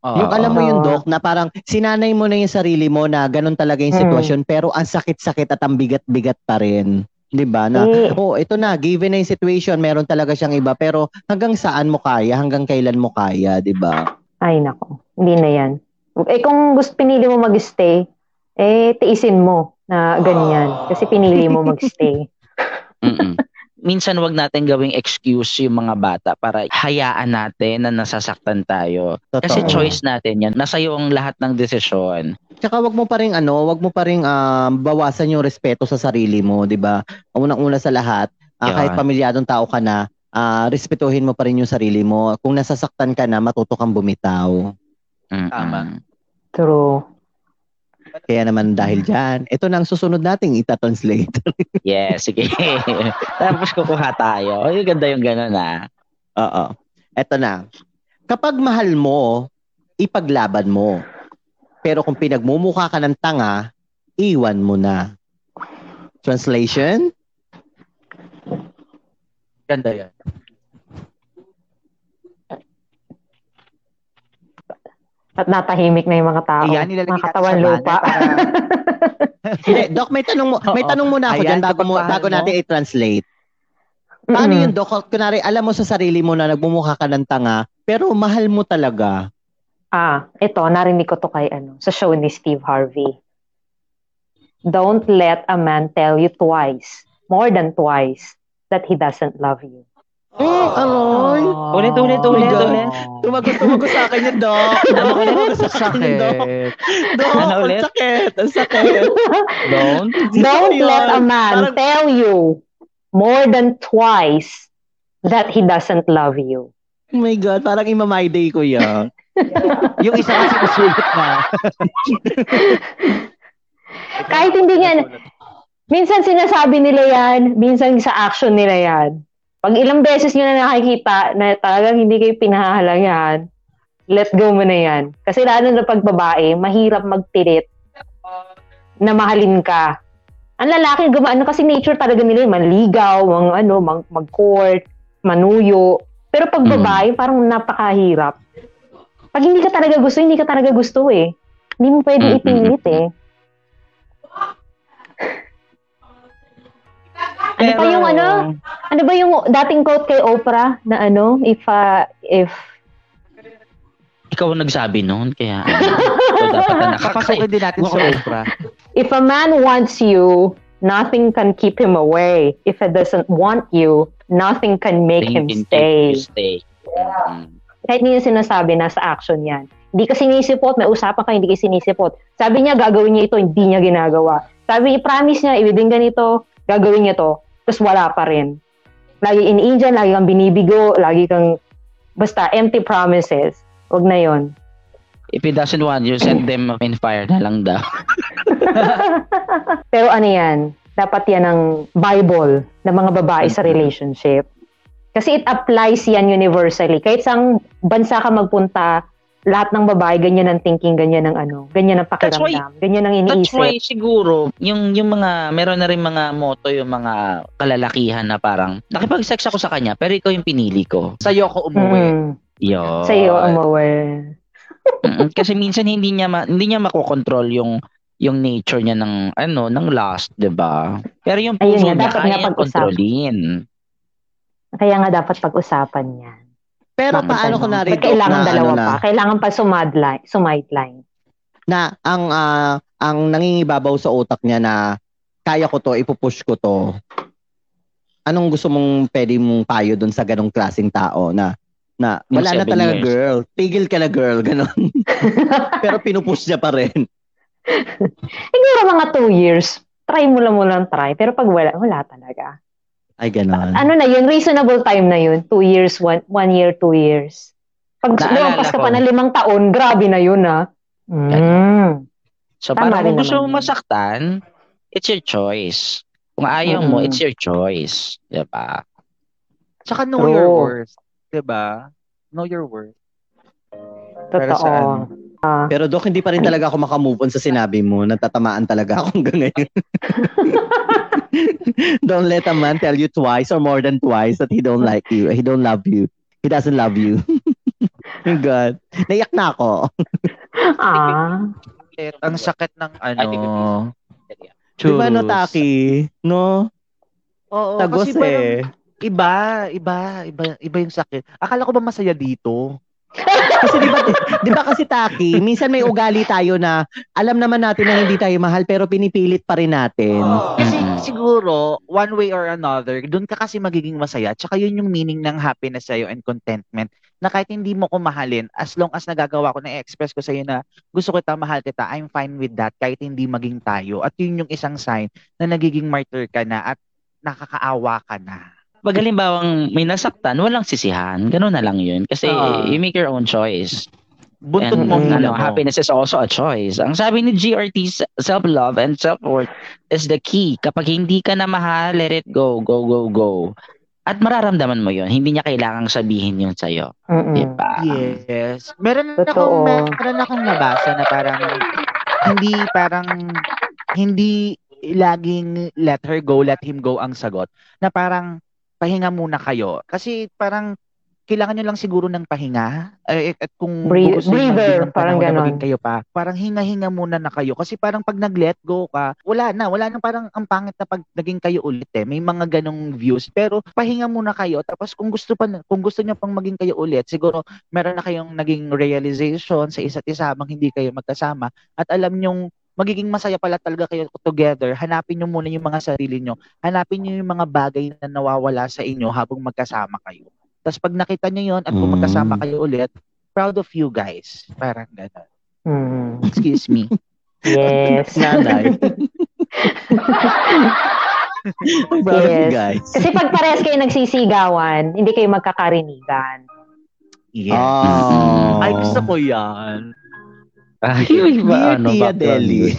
Yung alam mo yung doc na parang sinanay mo na yung sarili mo na ganun talaga yung Mm. sitwasyon pero ang sakit-sakit at ang bigat-bigat pa rin. 'Di ba? Na Eh. oh, ito na, given na yung situation, meron talaga siyang iba pero hanggang saan mo kaya, hanggang kailan mo kaya, 'di ba? Ay, nako. Hindi na yan. Eh, kung gusto pinili mo mag-stay, eh, tiisin mo na ganyan. Kasi pinili mo mag-stay. Minsan wag natin gawing excuse yung mga bata para hayaan natin na nasasaktan tayo. Totoo. Kasi choice natin yan. Nasa iyo ang lahat ng desisyon. Tsaka wag mo pa ring ano, wag mo pa ring um, bawasan yung respeto sa sarili mo, 'di ba? Unang-una sa lahat, ah, Yan. kahit pamilyadong tao ka na, ah, respetuhin mo pa rin yung sarili mo. Kung nasasaktan ka na, matuto kang bumitaw. Mm-mm. Tama. True. Kaya naman dahil diyan, ito na ang susunod nating ita-translate. Yes, sige. Tapos kukuha tayo. Ay, ganda yung gano'n ah. Oo. Ito na. Kapag mahal mo, ipaglaban mo. Pero kung pinagmumukha ka ng tanga, iwan mo na. Translation? Ganda yan. At natahimik na yung mga tao. Ayan, nilalagay katawan lupa. Hindi, Doc, may tanong mo, may tanong muna ako Ayan, diyan bago mo bago natin i-translate. Paano Mm-mm. yun, Doc? Kunwari, alam mo sa sarili mo na nagmumukha ka ng tanga, pero mahal mo talaga. Ah, ito, narinig ko to kay ano, sa show ni Steve Harvey. Don't let a man tell you twice, more than twice, that he doesn't love you. Eh, aroy. Ulit, ulit, ulit, God. ulit. Tumagot, tumagot sa akin yun, Doc. Tumagot sa akin yun, Doc. Doc, Ano ang ulit? sakit, ang sakit. Don't. Don't let a man Parang- tell you more than twice that he doesn't love you. Oh my God, parang ima-my day ko yan. Yung isa kasi nasulit na. Kahit hindi niya, minsan sinasabi nila yan, minsan sa action nila yan. Pag ilang beses nyo na nakikita na talagang hindi kayo pinahahalagahan, let go mo na yan. Kasi lalo na pag babae, mahirap magpilit na mahalin ka. Ang lalaki, gumaano kasi nature talaga nila, yun, manligaw, mang, ano, mag, mag-court, manuyo. Pero pag Mm. babae, parang napakahirap. Pag hindi ka talaga gusto, hindi ka talaga gusto eh. Hindi mo Mm, mm, ipilit eh. Ano pa yung ano? Ano ba yung dating quote kay Oprah na ano, if uh, if Ikaw ang nagsabi noon, kaya ano, so dapat na nakakay. Papasukin din natin sa. Oprah. if a man wants you, nothing can keep him away. If he doesn't want you, nothing can make him Thinking stay. stay. Mm. Kahit hindi niya sinasabi, nasa action yan. Hindi ka sinisipot, may usapan ka, hindi ka sinisipot. Sabi niya, gagawin niya ito, hindi niya ginagawa. Sabi niya, promise niya, ibigin ganito, gagawin niya to. Tapos wala pa rin. Lagi iniindian, lagi kang binibigo, lagi kang, basta empty promises. Wag na yon. If he doesn't want you, send them in fire na lang daw. Pero ano yan, dapat yan ang Bible ng mga babae sa relationship. Kasi it applies yan universally. Kahit sa bansa ka magpunta, lahat ng babae ganyan ang thinking, ganyan ang ano, ganyan ang That's why- pakiramdam, ganyan ang That's why iniisip. siguro, yung, yung mga, meron na rin mga moto, yung mga kalalakihan na parang, nakipag-sex ako sa kanya, pero ikaw yung pinili ko. Sa'yo ako umuwi. Mm. Yun. Sa iyo umuwi. Kasi minsan hindi niya ma- hindi niya makokontrol yung yung nature niya ng ano ng lust, 'di ba? Pero yung Ayun puso nga, niya dapat kaya nga niyang pag-usap. kontrolin. Kaya nga dapat pag-usapan yan. Pero Bakit paano ano? ko na rin kailangan na, dalawa ano na, pa? Kailangan pa sumadline, sumideline. na ang ah, ang nangingibabaw sa utak niya na kaya ko to, ipupush ko to. Anong gusto mong pwede mong payo dun sa ganong klaseng tao na na wala na talaga years. girl. Tigil ka na girl, ganon. Pero pinupush niya pa rin. Siguro mga two years. Try mo lang mo lang try. Pero pag wala, wala talaga. Ay, ganon. Ano na yun? Reasonable time na yun. Two years, one, one year, two years. Pag lumampas ka pa ng limang taon, grabe na yun ah. Mm. So Tama parang rin kung gusto mo masaktan, it's your choice. Kung ayaw mo, Mm-mm. it's your choice, 'di ba? Tsaka know True. your worth. 'di ba? Know your worth. Para Totoo. sa ano? Ah. Pero Dok, hindi pa rin talaga ako makamove on sa sinabi mo. Natatamaan talaga ako hanggang ngayon. don't let a man tell you twice or more than twice that he don't like you. He don't love you. He doesn't love you. My God. Naiyak na ako. ah. Ang sakit ng ano. Di ba no. Taki? No? Oo, Tagos kasi parang eh. Iba, iba, iba, iba yung sakit. Akala ko ba masaya dito? Kasi di ba, di ba kasi Taki, minsan may ugali tayo na alam naman natin na hindi tayo mahal pero pinipilit pa rin natin. Kasi siguro, one way or another, doon ka kasi magiging masaya. Tsaka yun yung meaning ng happiness sa'yo and contentment. Na kahit hindi mo ko mahalin, as long as nagagawa ko, na-express ko sa'yo na gusto kita, mahal kita, I'm fine with that kahit hindi maging tayo. At yun yung isang sign na nagiging martyr ka na at nakakaawa ka na. Pag halimbawang may nasaktan, walang sisihan. Ganun na lang yun. Kasi Ah. you make your own choice. Buntot mo, ano, mo. happiness is also a choice. Ang sabi ni GRT, self-love and self-worth is the key. Kapag hindi ka na mahal, let it go, go, go, go. At mararamdaman mo yun. Hindi niya kailangang sabihin yun sa'yo. Mm-mm. Diba? Yes. Meron Totoo. akong meron akong nabasa na parang hindi parang hindi laging let her go, let him go ang sagot. Na parang pahinga muna kayo. Kasi parang kailangan nyo lang siguro ng pahinga. Eh, at kung Breathe- breather, ng parang ganon. kayo pa, parang hinga-hinga muna na kayo. Kasi parang pag nag-let go ka, wala na. Wala na parang ang pangit na pag naging kayo ulit eh. May mga ganong views. Pero pahinga muna kayo. Tapos kung gusto pa, kung gusto nyo pang maging kayo ulit, siguro meron na kayong naging realization sa isa't isa habang hindi kayo magkasama. At alam nyong magiging masaya pala talaga kayo together. Hanapin nyo muna yung mga sarili nyo. Hanapin nyo yung mga bagay na nawawala sa inyo habang magkasama kayo. Tapos pag nakita nyo yun at kung Mm. magkasama kayo ulit, proud of you guys. Parang gano'n. Mm. Excuse me. Yes. Nanay. Proud of you Yes. guys. Kasi pag parehas kayo nagsisigawan, hindi kayo magkakarinigan. Yeah. Oh. Ay, gusto ko yan. Ay, Dear ano, Tia background Deli.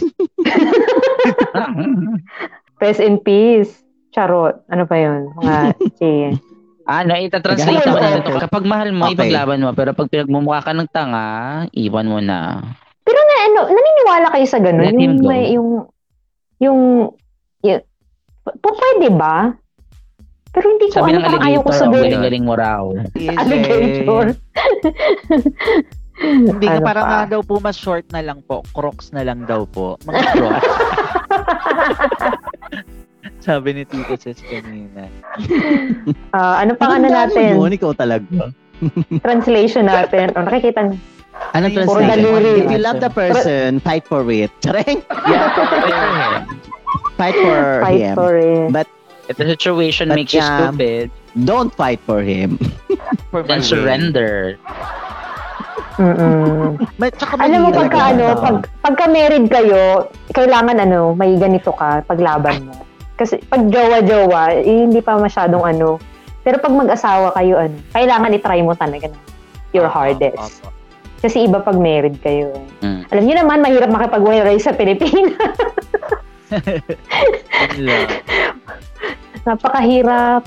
Rest in peace. Charot. Ano pa yun? Mga si... ano, itatranslate naman ako. natin. Kapag mahal mo, Okay. ipaglaban mo. Pero pag pinagmumukha ka ng tanga, iwan mo na. Pero na, ano, naniniwala kayo sa ganun? Let Yung, may, yung, yung, yung, pwede ba? Pero hindi ko, Sabi ano, ng parang ayaw ko alligator, ang sabihin. galing-galing mo raw. Alligator. Hindi Ano parang pa? nga daw po mas short na lang po. Crocs na lang daw po. Mga crocs. Sabi ni Tito Ches kanina. Ah, ano pang ano natin? Yun, ikaw talaga. Translation natin. O, nakikita niyo. Ano translation? If you love the person, fight for it. Chareng! Yeah. Fight for Fight him. for it. If the situation But, makes you um, stupid, Don't fight for him. For then surrender. Mm-mm. Ma- tsaka Alam mo, pagka, ano, pag, pagka married kayo, kailangan, ano, may ganito ka, paglaban mo. Kasi, pag jowa-jowa, eh, hindi pa masyadong, ano, pero pag mag-asawa kayo, ano, kailangan i-try mo talaga na your hardest. Kasi iba pag married kayo. Mm. Alam niyo naman, mahirap makipag-wiray sa Pilipinas. Napakahirap.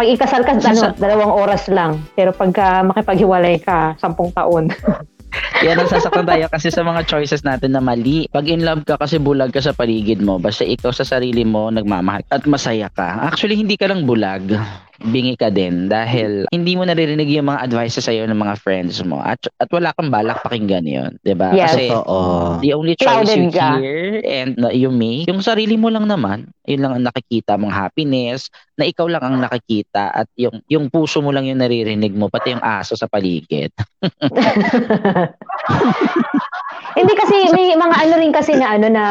Pag ikasal ka, ano, dalawang oras lang. Pero pagka makipaghiwalay ka, sampung taon. Yan ang sasaktan tayo kasi sa mga choices natin na mali. Pag in love ka kasi bulag ka sa paligid mo, basta ikaw sa sarili mo nagmamahal at masaya ka. Actually, hindi ka lang bulag. Bingi ka din dahil hindi mo naririnig yung mga advices sa'yo ng mga friends mo at, at wala kang balak pakinggan yun. 'di ba? Yes. Kasi Oo. the only choice Clouded you ka. hear and na you make, yung sarili mo lang naman, yun lang ang nakikita mong happiness, na ikaw lang ang nakikita at yung yung puso mo lang yung naririnig mo, pati yung aso sa paligid. Hindi kasi may mga ano rin kasi na ano na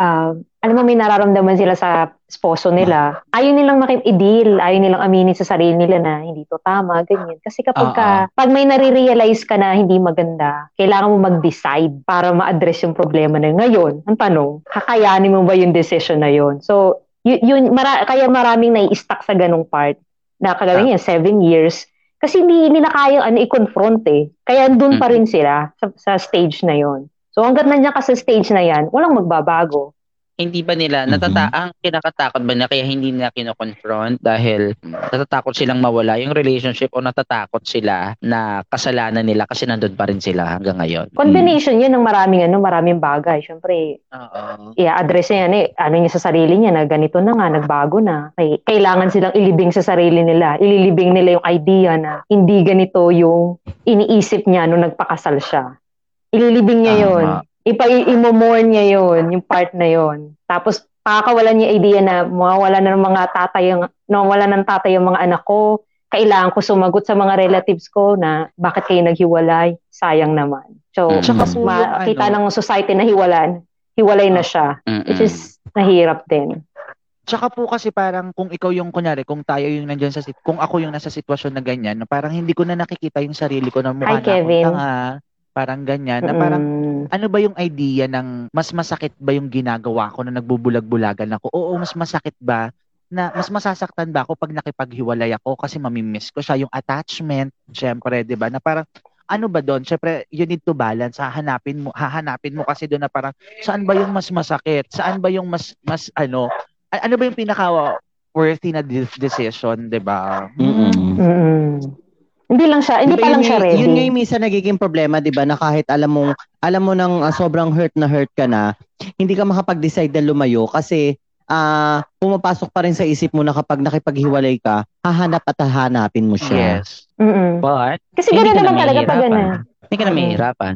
ah, alam mo may nararamdaman sila sa sposo nila. Ayaw nilang makip-deal, ayaw nilang aminin sa sarili nila na hindi to tama, ganyan. Kasi kapag ka, pag may nare-realize ka na hindi maganda, kailangan mo mag-decide para ma-address yung problema na yun. ngayon. Ang tanong, kakayanin mo ba yung decision na yun? So, y- yun, mara- kaya maraming nai-stuck sa ganong part na kagawin yan, seven years, kasi hindi nila kayang ano, i-confront eh. Kaya doon pa rin sila sa, sa stage na yon. So hanggat nandiyan ka sa stage na yan, walang magbabago. Hindi ba nila Mhm. natata ang kinakatakot ba na kaya hindi nila kino-confront dahil natatakot silang mawala yung relationship o natatakot sila na kasalanan nila kasi nandun pa rin sila hanggang ngayon. Combination yun ng maraming ano, maraming bagay. Siyempre, Oo. i-address niya yan eh, ano niya sa sarili niya na ganito na nga, nagbago na. Ay, kailangan silang ilibing sa sarili nila. Ililibing nila yung idea na hindi ganito yung iniisip niya nung nagpakasal siya. Ililibing niya Tama. yun. Ipa-imomorn niya yun, yung part na yun. Tapos, pakakawalan niya idea na mawawala na ng mga tatay, yung, nawawala ng tatay yung mga anak ko. Kailangan ko sumagot sa mga relatives ko na bakit kayo naghiwalay? Sayang naman. So, Mm. Mas yung makita ano- ng society na hiwalan, hiwalay na siya. Mm-mm. Which is, nahirap din. Tsaka po kasi parang kung ikaw yung kunyari, kung tayo yung nandyan sa sit, kung ako yung nasa sitwasyon na ganyan, na parang hindi ko na nakikita yung sarili ko na Hi, mukha na akong Kevin. tanga, parang ganyan, na parang Mm. ano ba yung idea ng mas masakit ba yung ginagawa ko na nagbubulag-bulagan ako? Oo, mas masakit ba na mas masasaktan ba ako pag nakipaghiwalay ako kasi mamimiss ko siya yung attachment, syempre, 'di ba? Na parang ano ba doon? Syempre, you need to balance. Hahanapin mo, hahanapin mo kasi doon na parang saan ba yung mas masakit? Saan ba yung mas mas ano? a- ano ba yung pinaka worthy na de- decision, 'di ba? Mm. Hindi lang siya, hindi Diba pa lang yun siya ready. Yun nga yung minsan nagiging problema, 'di ba, na kahit alam mo, alam mo nang ah, sobrang hurt na hurt ka na, hindi ka makapag-decide na lumayo kasi ah pumapasok pa rin sa isip mo na kapag nakipaghiwalay ka, hahanap at hahanapin mo siya. Yes. Mm-mm. But, Kasi hindi gano'n ka na naman talaga pag mahihirapan. gano'n. Hindi ka na mahihirapan.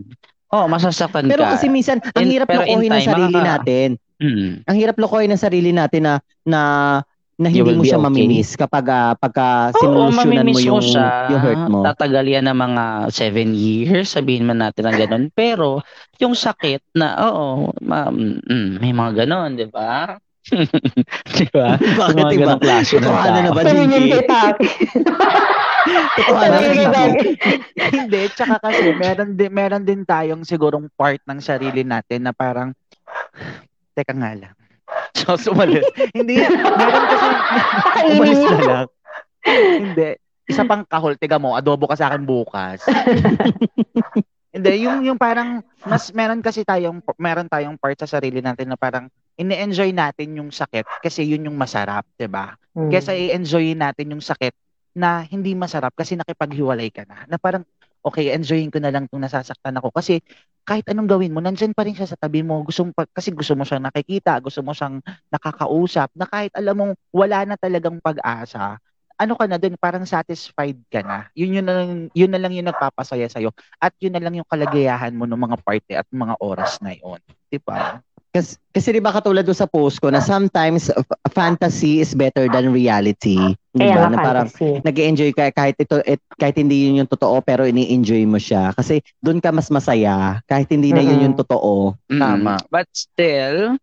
Oo, masasaktan Pero ka. kasi minsan ang In- hirap pero in lokohin ng sarili makaka- natin. Mm. Ang hirap lokohin ng sarili natin na na na hindi mo siya okay. mamimiss kapag ah, pagka Oo, sinulusyonan mo yung siya. yung hurt mo. Tatagal yan ng mga seven years, sabihin man natin ng ganun. Pero, yung sakit na, oo, ma- mm, may mga ganun, di ba? di ba? Bakit mga iba? klase ng Totohanan na ba, kay Taki. Totohanan na. Hindi, tsaka kasi meron din meron din tayong sigurong part ng sarili natin na parang teka nga lang. So sumalis. Hindi, meron kasi umalis na lang. Hindi. Isa pang kahol, tiga mo, adobo ka sa akin bukas. Hindi, yung yung parang mas meron kasi tayong meron tayong part sa sarili natin na parang ini-enjoy natin yung sakit kasi yun yung masarap, 'di ba? Mm. Kesa i-enjoyin natin yung sakit na hindi masarap kasi nakipaghiwalay ka na. Na parang, okay, enjoyin ko na lang itong nasasaktan ako. Kasi kahit anong gawin mo, nandyan pa rin siya sa tabi mo. Gusto mo, kasi gusto mo siyang nakikita, gusto mo siyang nakakausap, na kahit alam mong wala na talagang pag-asa, ano ka na dun, parang satisfied ka na. Yun, yun, na lang, yun na lang yung nagpapasaya sa'yo. At yun na lang yung kalagayahan mo ng mga party at mga oras na yun. Di ba? Kasi, kasi di ba katulad doon sa post ko na sometimes uh, fantasy is better than reality. Di ba? Na parang fantasy. nag-enjoy ka kahit ito et, kahit hindi yun yung totoo pero ini-enjoy mo siya kasi doon ka mas masaya kahit hindi na yun yung totoo. Mm. Tama. But still,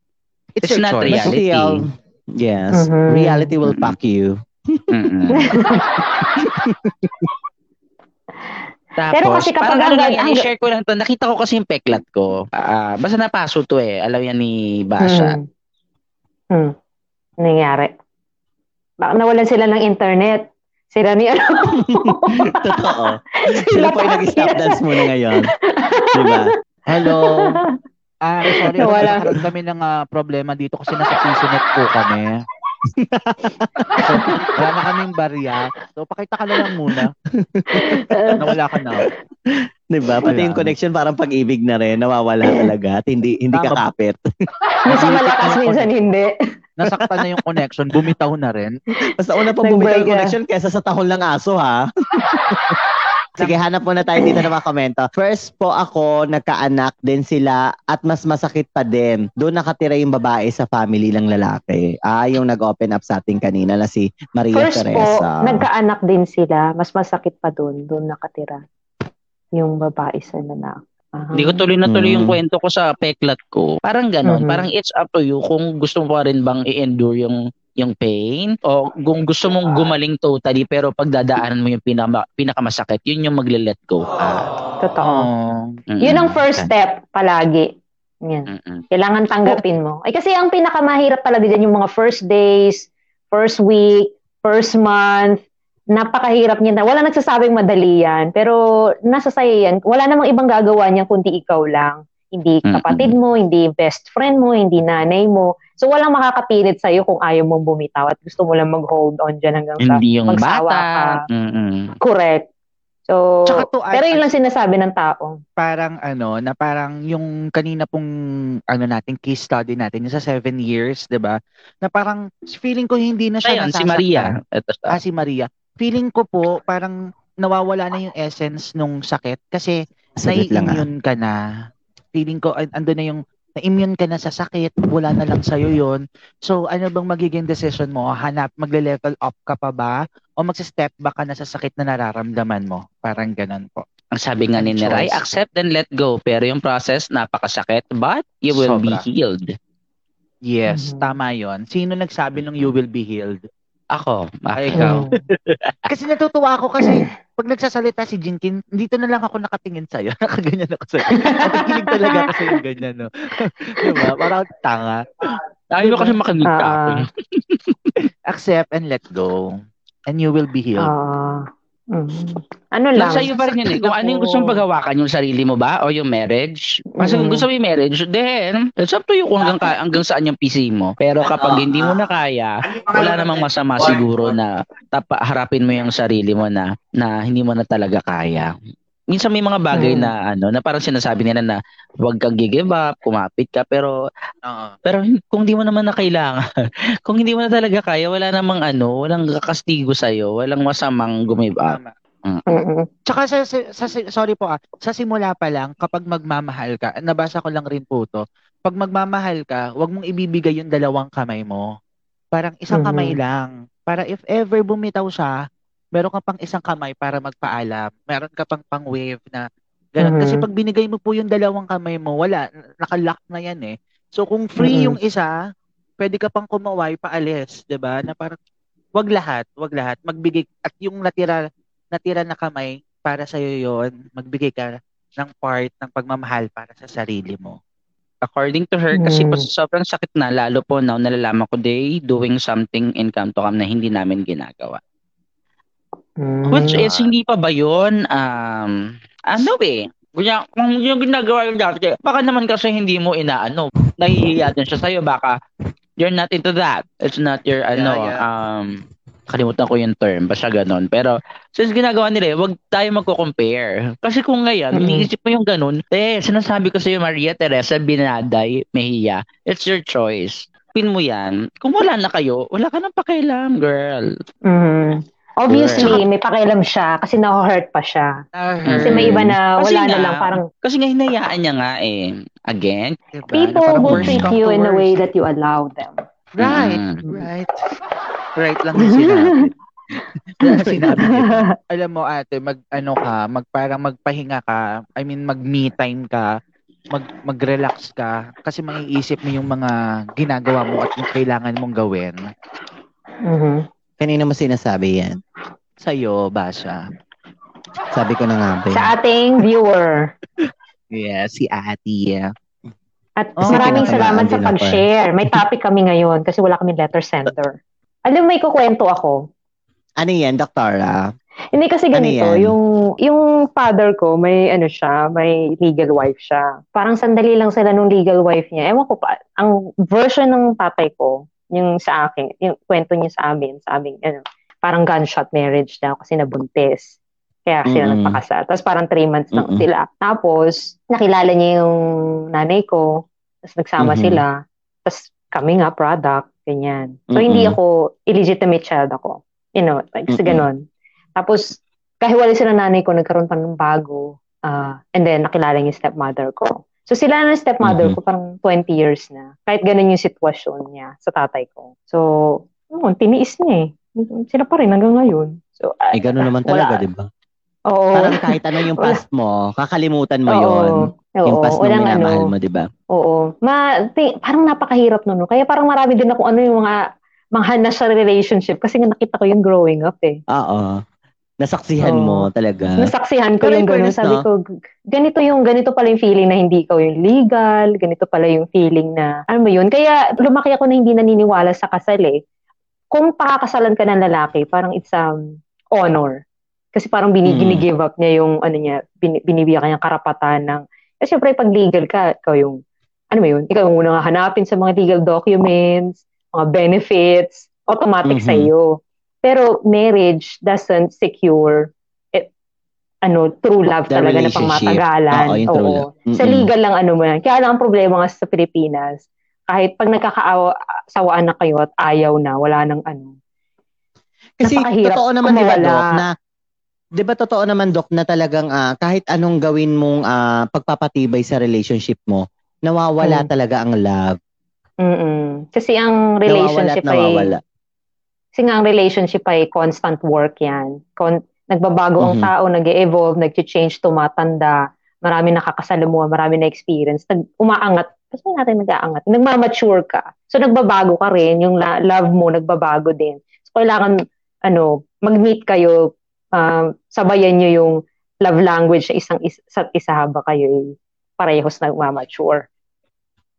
It's, It's not choice. Reality. still, yes, Mhm. reality will Mm-mm. fuck you. mm Tapos, Pero kasi kapag parang ano ang- lang ang- i-share ko lang to. Nakita ko kasi yung peklat ko. Ah, basta napaso to eh. Alam yan ni Basha. Hmm. Hmm. Nangyari. Baka nawalan sila ng internet. Sila ni ano. Totoo. Sila po yung nag-stop dance muna ngayon. Di ba? Hello. Ah, sorry, Nawala. nagkakaroon kami ng ah, problema dito kasi nasa PCNet po kami. Wala na kaming barya. So, pakita ka na lang muna. Nawala ka na. 'Di ba? Pati Wala. yung connection parang pag-ibig na rin, nawawala talaga at hindi hindi Tama. kakapit. minsan malakas, minsan hindi. Nasaktan na yung connection. Bumitaw na rin. Basta una pang bumitaw yung connection kesa sa tahol ng aso, ha? Sige, hanap muna tayo dito ng mga komento. First po ako, nagkaanak din sila at mas masakit pa din. Doon nakatira yung babae sa family ng lalaki. Ah, yung nag-open up sa ating kanina na si Maria First po, Teresa. nagkaanak din sila. Mas masakit pa doon. Doon nakatira. Yung babae sa nanak. Aha. Hindi ko tuloy na tuloy yung Mm. kwento ko sa peklat ko. Parang ganon. Mhm. Parang it's up to you kung gusto mo pa rin bang i-endure yung yung pain o kung gusto mong gumaling totally pero pagdadaanan mo yung pinaka, pinakamasakit, yun yung magle-let go ka. Totoo. Oh. Mm-mm. Yun ang first step palagi. Yan. Mm-mm. Kailangan tanggapin mo. Ay kasi ang pinakamahirap talaga dyan yung mga first days, first week, first month. Napakahirap niyan. Wala nagsasabing madali yan. Pero nasa sayo yan. Wala namang ibang gagawa niyan kundi ikaw lang. Hindi kapatid mo, hindi best friend mo, hindi nanay mo. So walang makakapilit sa'yo kung ayaw mong bumitaw at gusto mo lang mag-hold on dyan hanggang sa Hindi yung magsawa bata. ka. Mm-mm. Correct. So, Tsaka to pero yun lang sinasabi ng tao. parang ano, na parang yung kanina pong ano natin, case study natin, yung sa seven years, 'di ba Na parang feeling ko hindi na siya Ayun, si. Maria. Ito siya. Ah, si Maria. Feeling ko po, parang nawawala na yung essence nung sakit kasi Saglit lang, ah. nai-immune ka na. Feeling ko, an- ando na yung na-immune ka na sa sakit, wala na lang sa'yo yon So, ano bang magiging decision mo? Hanap, magle-level up ka pa ba? O magsa-step back ka na sa sakit na nararamdaman mo? Parang ganun po. Ang sabi nga ni Neray, accept and let go. Pero yung process, napakasakit, but you will be Sobra. healed. Yes, Mhm. tama yon Sino nagsabi nung you will be healed? Ako, Ay, bakit? ikaw. Mm. Kasi natutuwa ako kasi pag nagsasalita si Jinkin, dito na lang ako nakatingin sa'yo. Nakaganyan ako sa'yo. Nakikinig talaga ako sa'yo ganyan, no? diba? Parang tanga. Ayaw mo kasi makinig ka ako. Ah. Accept and let go. And you will be healed. Ah. Mm. Ano lang? Nasa iyo pa rin yun eh. Kung ano yung gusto mong paghawakan, yung sarili mo ba o yung marriage. Kasi kung Mm. gusto mo yung marriage, then, it's up to you kung hanggang, ka, hanggang saan yung PC mo. Pero kapag hindi mo na kaya, wala namang masama siguro na tapa, harapin mo yung sarili mo na, na hindi mo na talaga kaya. Minsan may mga bagay Mm. na ano na parang sinasabi nila na huwag kang give up, kumapit ka pero Oo. pero kung di mo naman na kailangan, kung hindi mo na talaga kaya, wala namang ano, walang kakastigo sa walang masamang gumive up. Tama. Mm-mm. Tsaka sa, sa, sa- sorry po ah, sa simula pa lang, kapag magmamahal ka, nabasa ko lang rin po to, pag magmamahal ka, wag mong ibibigay yung dalawang kamay mo. Parang isang Mhm. kamay lang. Para if ever bumitaw siya, meron ka pang isang kamay para magpaalam. Meron ka pang pang wave na ganun. Mhm. Kasi pag binigay mo po yung dalawang kamay mo, wala, nakalock na yan eh. So kung free Mhm. yung isa, pwede ka pang kumaway paalis, 'di ba? Na parang wag lahat, wag lahat, magbigay at yung natira natira na kamay para sa iyo 'yon, magbigay ka ng part ng pagmamahal para sa sarili mo. According to her, kasi Mm. po sobrang sakit na, lalo po now nalalaman ko they doing something in Camtocam na hindi namin ginagawa. Mm. Which is, hindi pa ba yun, um, ano eh, Kunya, kung yung ginagawa yung dati, baka naman kasi hindi mo inaano, nahihiya din siya sa'yo, baka you're not into that. It's not your, ano, yeah. um, kalimutan ko yung term, basta ganon. Pero, since ginagawa nila, eh, wag tayo magko-compare. Kasi kung ngayon, Mhm. iniisip mo yung ganun, eh, sinasabi ko sa'yo, Maria Teresa Binaday Mejia, it's your choice. Pin mo yan. Kung wala na kayo, wala ka nang pakialam, girl. Mhm. Obviously, may pakialam siya kasi na-hurt pa siya. Kasi may iba na Kasi wala na nga, lang parang Kasi nga hinayaan niya nga eh. Again, Diba? people Na will worst treat you in a way that you allow them. Right, Mm. right. Right lang yung sinabi. sinabi niya. Alam mo ate, mag ano ka, mag parang magpahinga ka, I mean mag me time ka, mag mag-relax ka kasi maiisip mo yung mga ginagawa mo at yung kailangan mong gawin. Mhm. Kanina mo sinasabi yan. Sa'yo, Basha. Sabi ko na nga ba. Sa ating viewer. Yeah, si Ate. At Oh, maraming salamat sa eh. pag-share. May topic kami ngayon kasi wala kaming letter sender. Alam mo, may kukwento ako. Ano yan, Doktora? Hindi kasi Ano ganito, yan? yung yung father ko, may ano siya, may legal wife siya. Parang sandali lang sila nung legal wife niya. Ewan ko pa, ang version ng tatay ko, yung sa akin, yung kwento niya sa amin, sa amin, ano, parang gunshot marriage daw kasi nabuntis. Kaya sila Mm-mm. nagpakasal. Tapos parang three months lang Mm-mm. sila. Tapos, nakilala niya yung nanay ko. Tapos nagsama Mhm. sila. Tapos kami nga, product, ganyan. So, Mm-mm. hindi ako, illegitimate child ako. You know, like, kasi Mm-mm. ganon. Tapos, kahiwalay sila nanay ko, nagkaroon pa ng bago. Ah, and then, nakilala niya yung stepmother ko. So, sila na stepmother Mhm. ko, parang 20 years na. Kahit ganun yung sitwasyon niya sa tatay ko. So, oh, tiniis niya eh. Sila pa rin hanggang ngayon. So, ah, Eh, gano'n naman talaga, di ba? Oo. Parang kahit ano yung past mo, kakalimutan mo Oo. yon Yung Oo, past na minamahal ano. mo, di ba? Oo. Ma, ti- parang napakahirap nun. no? Kaya parang marami din ako ano yung mga mga sa relationship kasi nga nakita ko yung growing up eh. Oo. Nasaksihan Oo. mo talaga. Nasaksihan ko Pero yung gano'n. fairness, Sabi no? ko, ganito yung, ganito pala yung feeling na hindi ikaw yung legal, ganito pala yung feeling na, ano mo yun? Kaya lumaki ako na hindi naniniwala sa kasal eh. Kung pakakasalan ka ng lalaki, parang it's um, honor. Kasi parang bini, Mm. up niya yung, ano niya, bin, binibigyan kanyang karapatan ng, kasi syempre pag legal ka, ikaw yung, ano mo yun, ikaw yung unang hanapin sa mga legal documents, mga benefits, automatic Mhm. sa iyo. Pero marriage doesn't secure eh, ano, true love The talaga na pangmatagalan. Oo, love. Sa legal lang ano mo yan. Kaya lang ang problema nga sa Pilipinas, kahit pag nagkakasawaan na kayo at ayaw na, wala nang ano. Kasi totoo naman, di ba, kumawala. Doc, na Di ba totoo naman, Doc, na talagang ah, kahit anong gawin mong ah, pagpapatibay sa relationship mo, nawawala Mm. talaga ang love. Mm-mm. Kasi ang Nawawala at relationship ay nawawala. Kasi nga ang relationship ay constant work yan. Con- nagbabago ang Mhm. tao, nag evolve nag-change, tumatanda, marami nakakasalamuha, marami na experience, nag umaangat, kasi natin nag-aangat, nagmamature ka. So nagbabago ka rin, yung la- love mo nagbabago din. So kailangan ano, mag-meet kayo, um, sabayan nyo yung love language sa isang is- sa isa haba kayo eh, parehos nagmamature.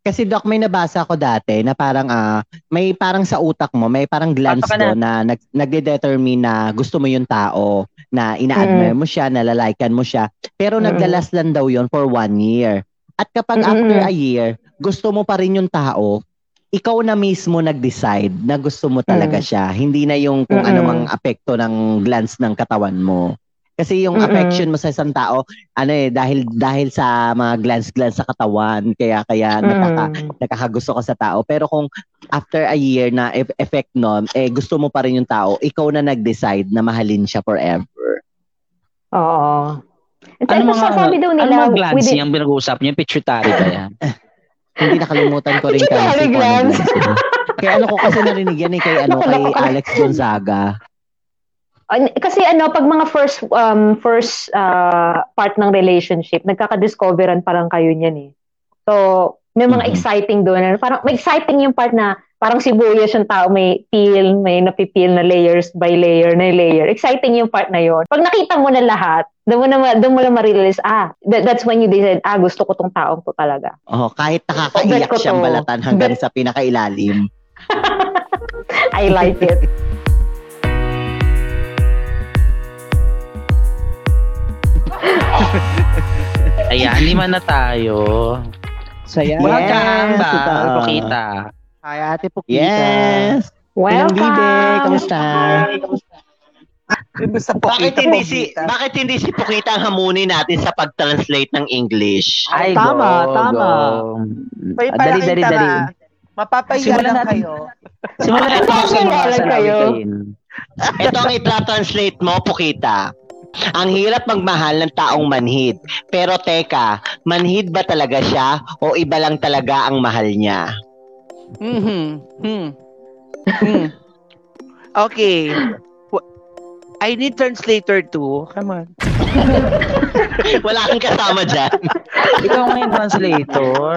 Kasi Doc, may nabasa ko dati na parang ah, may parang sa utak mo, may parang glands Pato ka na. doon na nag, nagde-determine na gusto mo yung tao, na ina-admire mo siya, nalalaikan mo siya. Pero Mm. naglalas lang daw yon for one year. At kapag Mm-mm. after a year, gusto mo pa rin yung tao, ikaw na mismo nag-decide na gusto mo talaga Mm. siya. Hindi na yung kung Mm-mm. ano mang apekto ng glands ng katawan mo. Kasi yung Mm-mm. affection mo sa isang tao, ano eh, dahil dahil sa mga glance-glance sa katawan, kaya kaya nakaka, Mm. nakakagusto ka sa tao. Pero kung after a year na e- effect nun, eh gusto mo pa rin yung tao, ikaw na nag-decide na mahalin siya forever. Oo. At Ano ano mga, sabi daw ano nila, mga glands within- yung pinag-uusap niyo? Pituitary ba yan? Hindi nakalimutan ko rin Pituitary kasi glands. glands yun. Kaya ano ko kasi narinig yan eh, kay, ano, kay. Alex Gonzaga. Kasi ano pag mga first um first uh, part ng relationship nagkaka-discoveran parang kayo niyan eh so may mga Mhm. exciting doon parang may exciting yung part na parang sibuyas yung tao may peel may napipil na layers by layer na layer exciting yung part na yon pag nakita mo na lahat doon mo na doon mo na ma-realize ah that, that's when you decide ah gusto ko tong taong to talaga Oh, kahit nakakaiyak siyang to. balatan hanggang Bet- sa pinakailalim. I like it Ayan, lima na tayo. Saya. Yes, Welcome ba? totoo. Pukita. Hi, Ate Pukita. Yes! Ilang welcome bibe, kamusta? Basta Bakit Pukita, hindi si bakit hindi si Pukita ang hamunin natin sa pag-translate ng English? Ay, tama, go, tama. go. Ah, dali, dali, dali. Mapapahiya lang natin. kayo. Simulan natin Ay, sa mga kayo. Ito ang i-translate mo, Pukita. Ang hirap magmahal ng taong manhid. Pero teka, manhid ba talaga siya o iba lang talaga ang mahal niya? Hmm. Hmm. Hmm. Okay. I need translator too. Come on. Wala kang kasama dyan. Ikaw nga yung translator.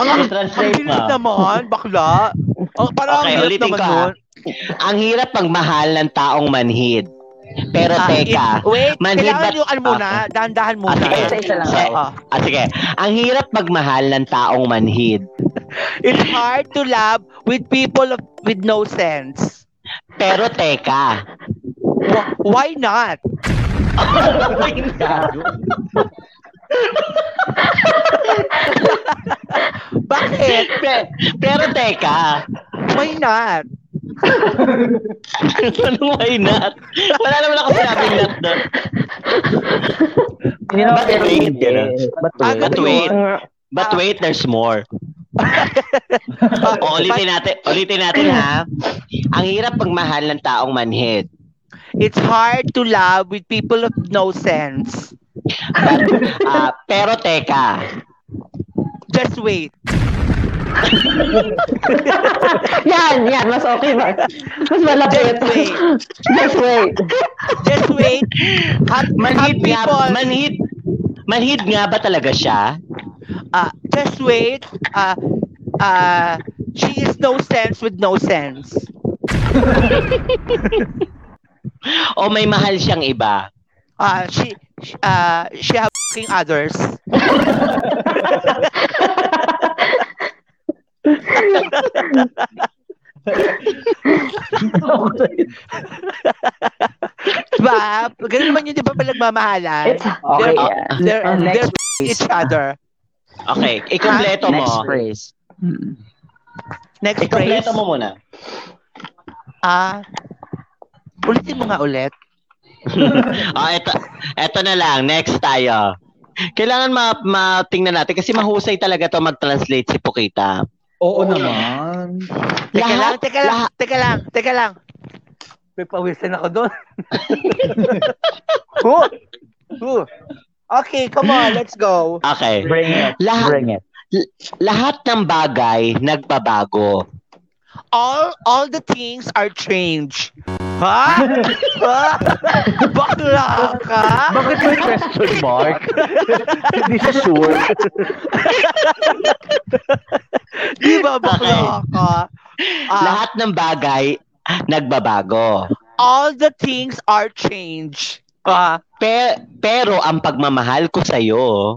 Ang translate Ang bilis naman, bakla. Oh, parang Okay, ang hirap ulitin naman nun. Ang hirap magmahal ng taong manhid. Pero Ah, teka, it- wait, manhid kailangan yung ano muna, dahan-dahan muna. Ah, sige. Isa-isa lang Sige. daw. Ah. Ah, sige. Ang hirap magmahal ng taong manhid. It's hard to love with people of, with no sense. Pero teka, Wh- Why not? Bakit? Pe- pero teka, Why not? Anong why not? Wala naman ako sinabing not doon. Hindi naman But pero wait, ganun. But Ah, wait. But wait, Ah, but wait, there's more. O, ulitin natin, ulitin natin ha. Ang hirap pagmahal ng taong manhid. It's hard to love with people of no sense. But, ah, pero teka, Just wait. yan, yan. Mas okay ba? Mas malapit. Just wait. Just wait. Just wait. Have manhid nga, people, manhid, manhid nga ba talaga siya? uh, just wait. Uh, uh, she is no sense with no sense. O may mahal siyang iba? Uh, she, uh, she have f***ing others. diba? Ganun naman yun, di ba, pag nagmamahalan? It's, Okay, They're- yeah. They're, Uh, they're next each other. Okay, ikumpleto mo. Next phrase. Next phrase. Ikumpleto mo muna. Ah, ulitin mo nga ulit. Ah, eto, eto na lang. Next tayo. Kailangan ma matingnan natin kasi mahusay talaga to mag-translate si Pukita. Oo naman. Teka lang, Lahat- teka lang, lahat- teka lang, teka lang. May pawisan ako doon. Huh? Huh. Okay, come on, let's go. Okay. Bring it. Lahat, Bring it. lahat ng bagay nagbabago. All all the things are changed. Ha? ha? Bakla ka? Bakit may question mark? Hindi siya sure. Di ba bakla ka? Ah, Lahat ng bagay nagbabago. all the things are changed. Ah, Pe- pero ang pagmamahal ko sa'yo,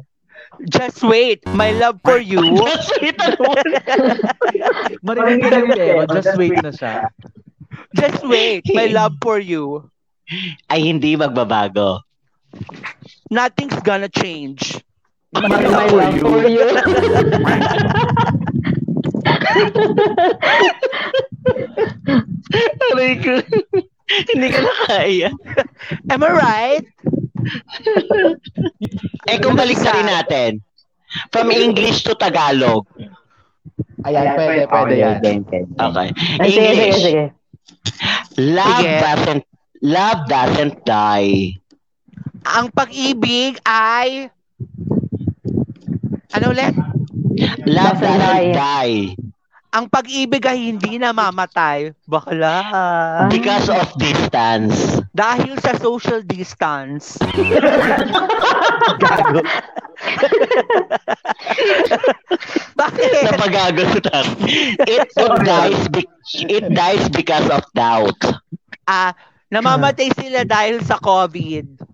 just wait, my love for you. Marinig ka rin pero just wait na siya. Just wait, my love for you. ay hindi magbabago. Nothing's gonna change. my love for you. Aray ko. hindi ka na kaya. Am I right? Eh kung balik na rin natin. From English to Tagalog. Ayan, pwede, pwede yan. Okay. Ay, sige, sige, English. sige. Love Sige. doesn't love doesn't die. Ang pag-ibig ay ano ulit? Love doesn't die. die. Ang pag-ibig ay hindi namamatay. Bakla. Because of distance. Dahil sa social distance. Bakit? Sa pagagalutan. It dies be- it dies because of doubt. Ah, namamatay sila dahil sa COVID.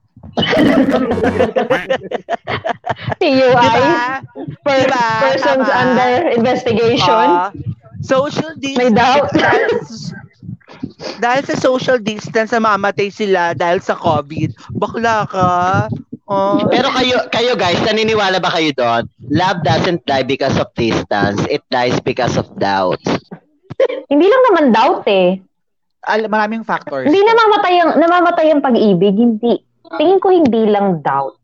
TUI. Diba? Per- Diba? persons Tama. under investigation. Ah, social May doubt. distance. dahil sa social distance, namamatay sila dahil sa COVID. Bakla ka. Oh. Pero kayo kayo guys, naniniwala ba kayo doon? Love doesn't die because of distance. It dies because of doubt. Hindi lang naman doubt eh. Al- maraming factors. Hindi namamatay ang namamatay ang pag-ibig, hindi. Tingin ko hindi lang doubt.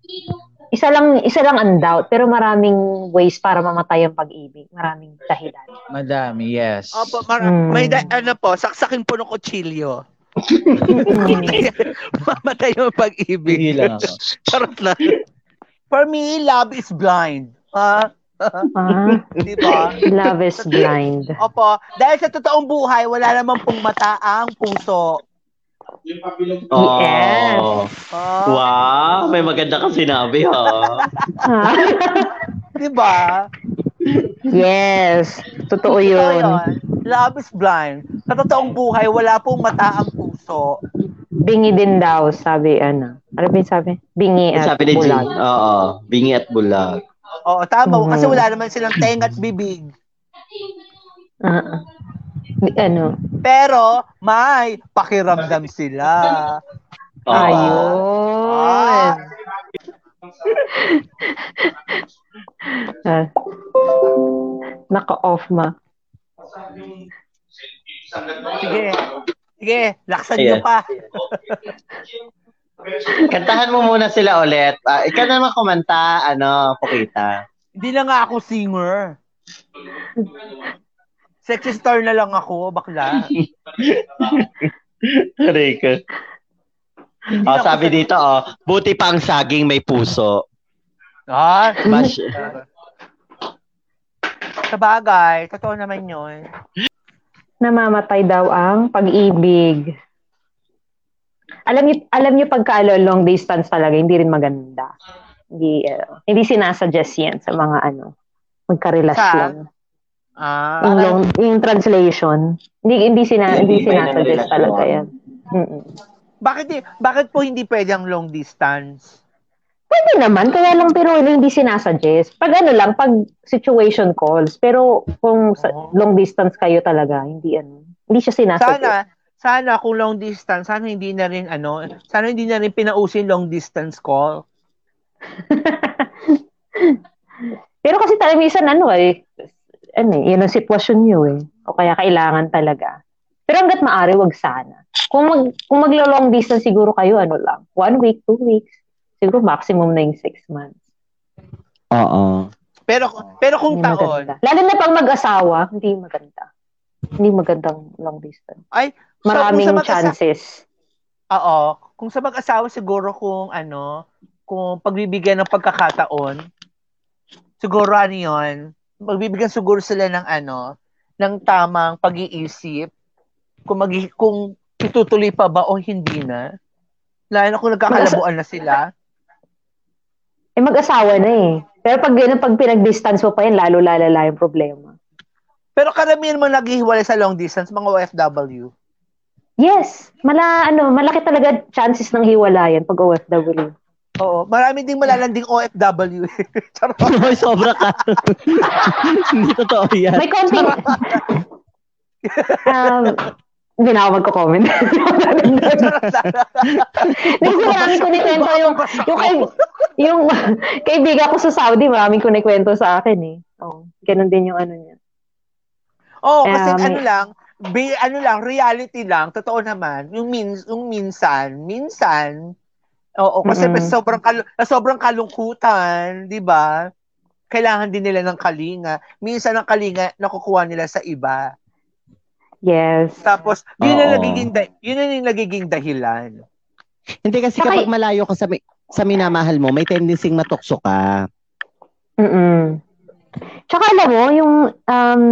Isa lang isa lang ang doubt, pero maraming ways para mamatay ang pag-ibig. Maraming dahilan. Madami, yes. Opo, mar- Mm. may da- ano po, saksakin po ng kutsilyo. Mamatay yung pag-ibig. Hindi lang ako. Charot lang. For me, love is blind. Ha? Ah, Di ba? love is blind. Opo. Dahil sa totoong buhay, wala naman pong mata ang puso. Yes. Ah, Wow, may maganda ka sinabi ha. Ah, Di ba? yes. Totoo yun. yun. Love is blind. Sa totoong buhay, wala pong mata ang puso. Bingi din daw, sabi ano. Ano ba yung sabi? Bingi at Sabi bulag. Oo, bingi at bulag. Oo, tama. Mhm. Kasi wala naman silang tenga at bibig. Ah. Ano? Pero, may pakiramdam sila. Oo. Ayun. Ah. Naka-off ma. Sige. Sige, laksan Ayan. nyo pa. Kantahan mo muna sila ulit. Ah, ikaw naman kumanta, ano, Pukita. Hindi na nga ako singer. Sexy star na lang ako, bakla. Rico. Oh, sabi sa- dito, oh, buti pa ang saging may puso. Ah, Mas, sa bagay, totoo naman yun. Namamatay daw ang pag-ibig. Alam niyo, alam niyo pagka long distance talaga, hindi rin maganda. Hindi, ano, hindi sinasuggest yan sa mga ano, magkarelasyon. Ah, Yung, long, yung translation, hindi, hindi, sina, hindi sinasuggest talaga yan. Mm-mm. bakit, di- bakit po hindi pwede ang long distance? Pwede naman, kaya lang pero hindi sinasuggest. Pag ano lang, pag situation calls. Pero kung sa, Oo. long distance kayo talaga, hindi ano, hindi siya sinasuggest. Sana, sana kung long distance, sana hindi na rin ano, sana hindi na rin pinausin long distance call. Pero kasi talaga minsan ano eh, ano eh, yun ang sitwasyon nyo eh. O kaya kailangan talaga. Pero hanggat maaari, wag sana. Kung mag, kung maglo-long distance siguro kayo, ano lang, one week, two weeks. Siguro maximum na yung six months. oo. Pero pero kung Hindi taon, maganda. Lalo na pag mag-asawa, hindi maganda. Hindi magandang long distance. ay, so, Maraming kung sa mag-asa- chances. Oo, kung sa mag-asawa siguro kung ano, kung pagbibigyan ng pagkakataon, siguro ano yun, magbibigyan siguro sila ng ano, ng tamang pag-iisip, kung, mag kung itutuloy pa ba o hindi na. Lalo na kung nagkakalabuan na sila. Eh, mag-asawa na eh. Pero pag, yun, pag pinag-distance mo pa yan, lalo lalala yung problema. Pero karamihan mo naghihiwalay sa long distance, mga OFW. Yes, mala, ano, malaki talaga chances ng hiwalayan pag OFW. Oo, marami ding malalanding OFW. Charot. Hoy, sobra ka. Hindi totoo yan. May konting... um, hindi na ako magko-comment. Kasi maraming kunikwento yung, yung, kay, yung kaibigan ko sa Saudi, maraming kunikwento sa akin eh. Oh, ganun din yung ano niya. Oo, kasi Um, ano lang, be, ano lang, reality lang, totoo naman, yung, min, yung minsan, minsan, oo, kasi Mm-mm. sobrang, na sobrang kalungkutan, di ba? Kailangan din nila ng kalinga. Minsan ang kalinga, nakukuha nila sa iba. Yes. Tapos, yun na Oo. nagiging, da- yun na yung nagiging dahilan. Hindi kasi Saka- kapag malayo ka sa, mi- sa minamahal mo, may tendency matukso ka. Mm-mm. Tsaka alam mo, yung um,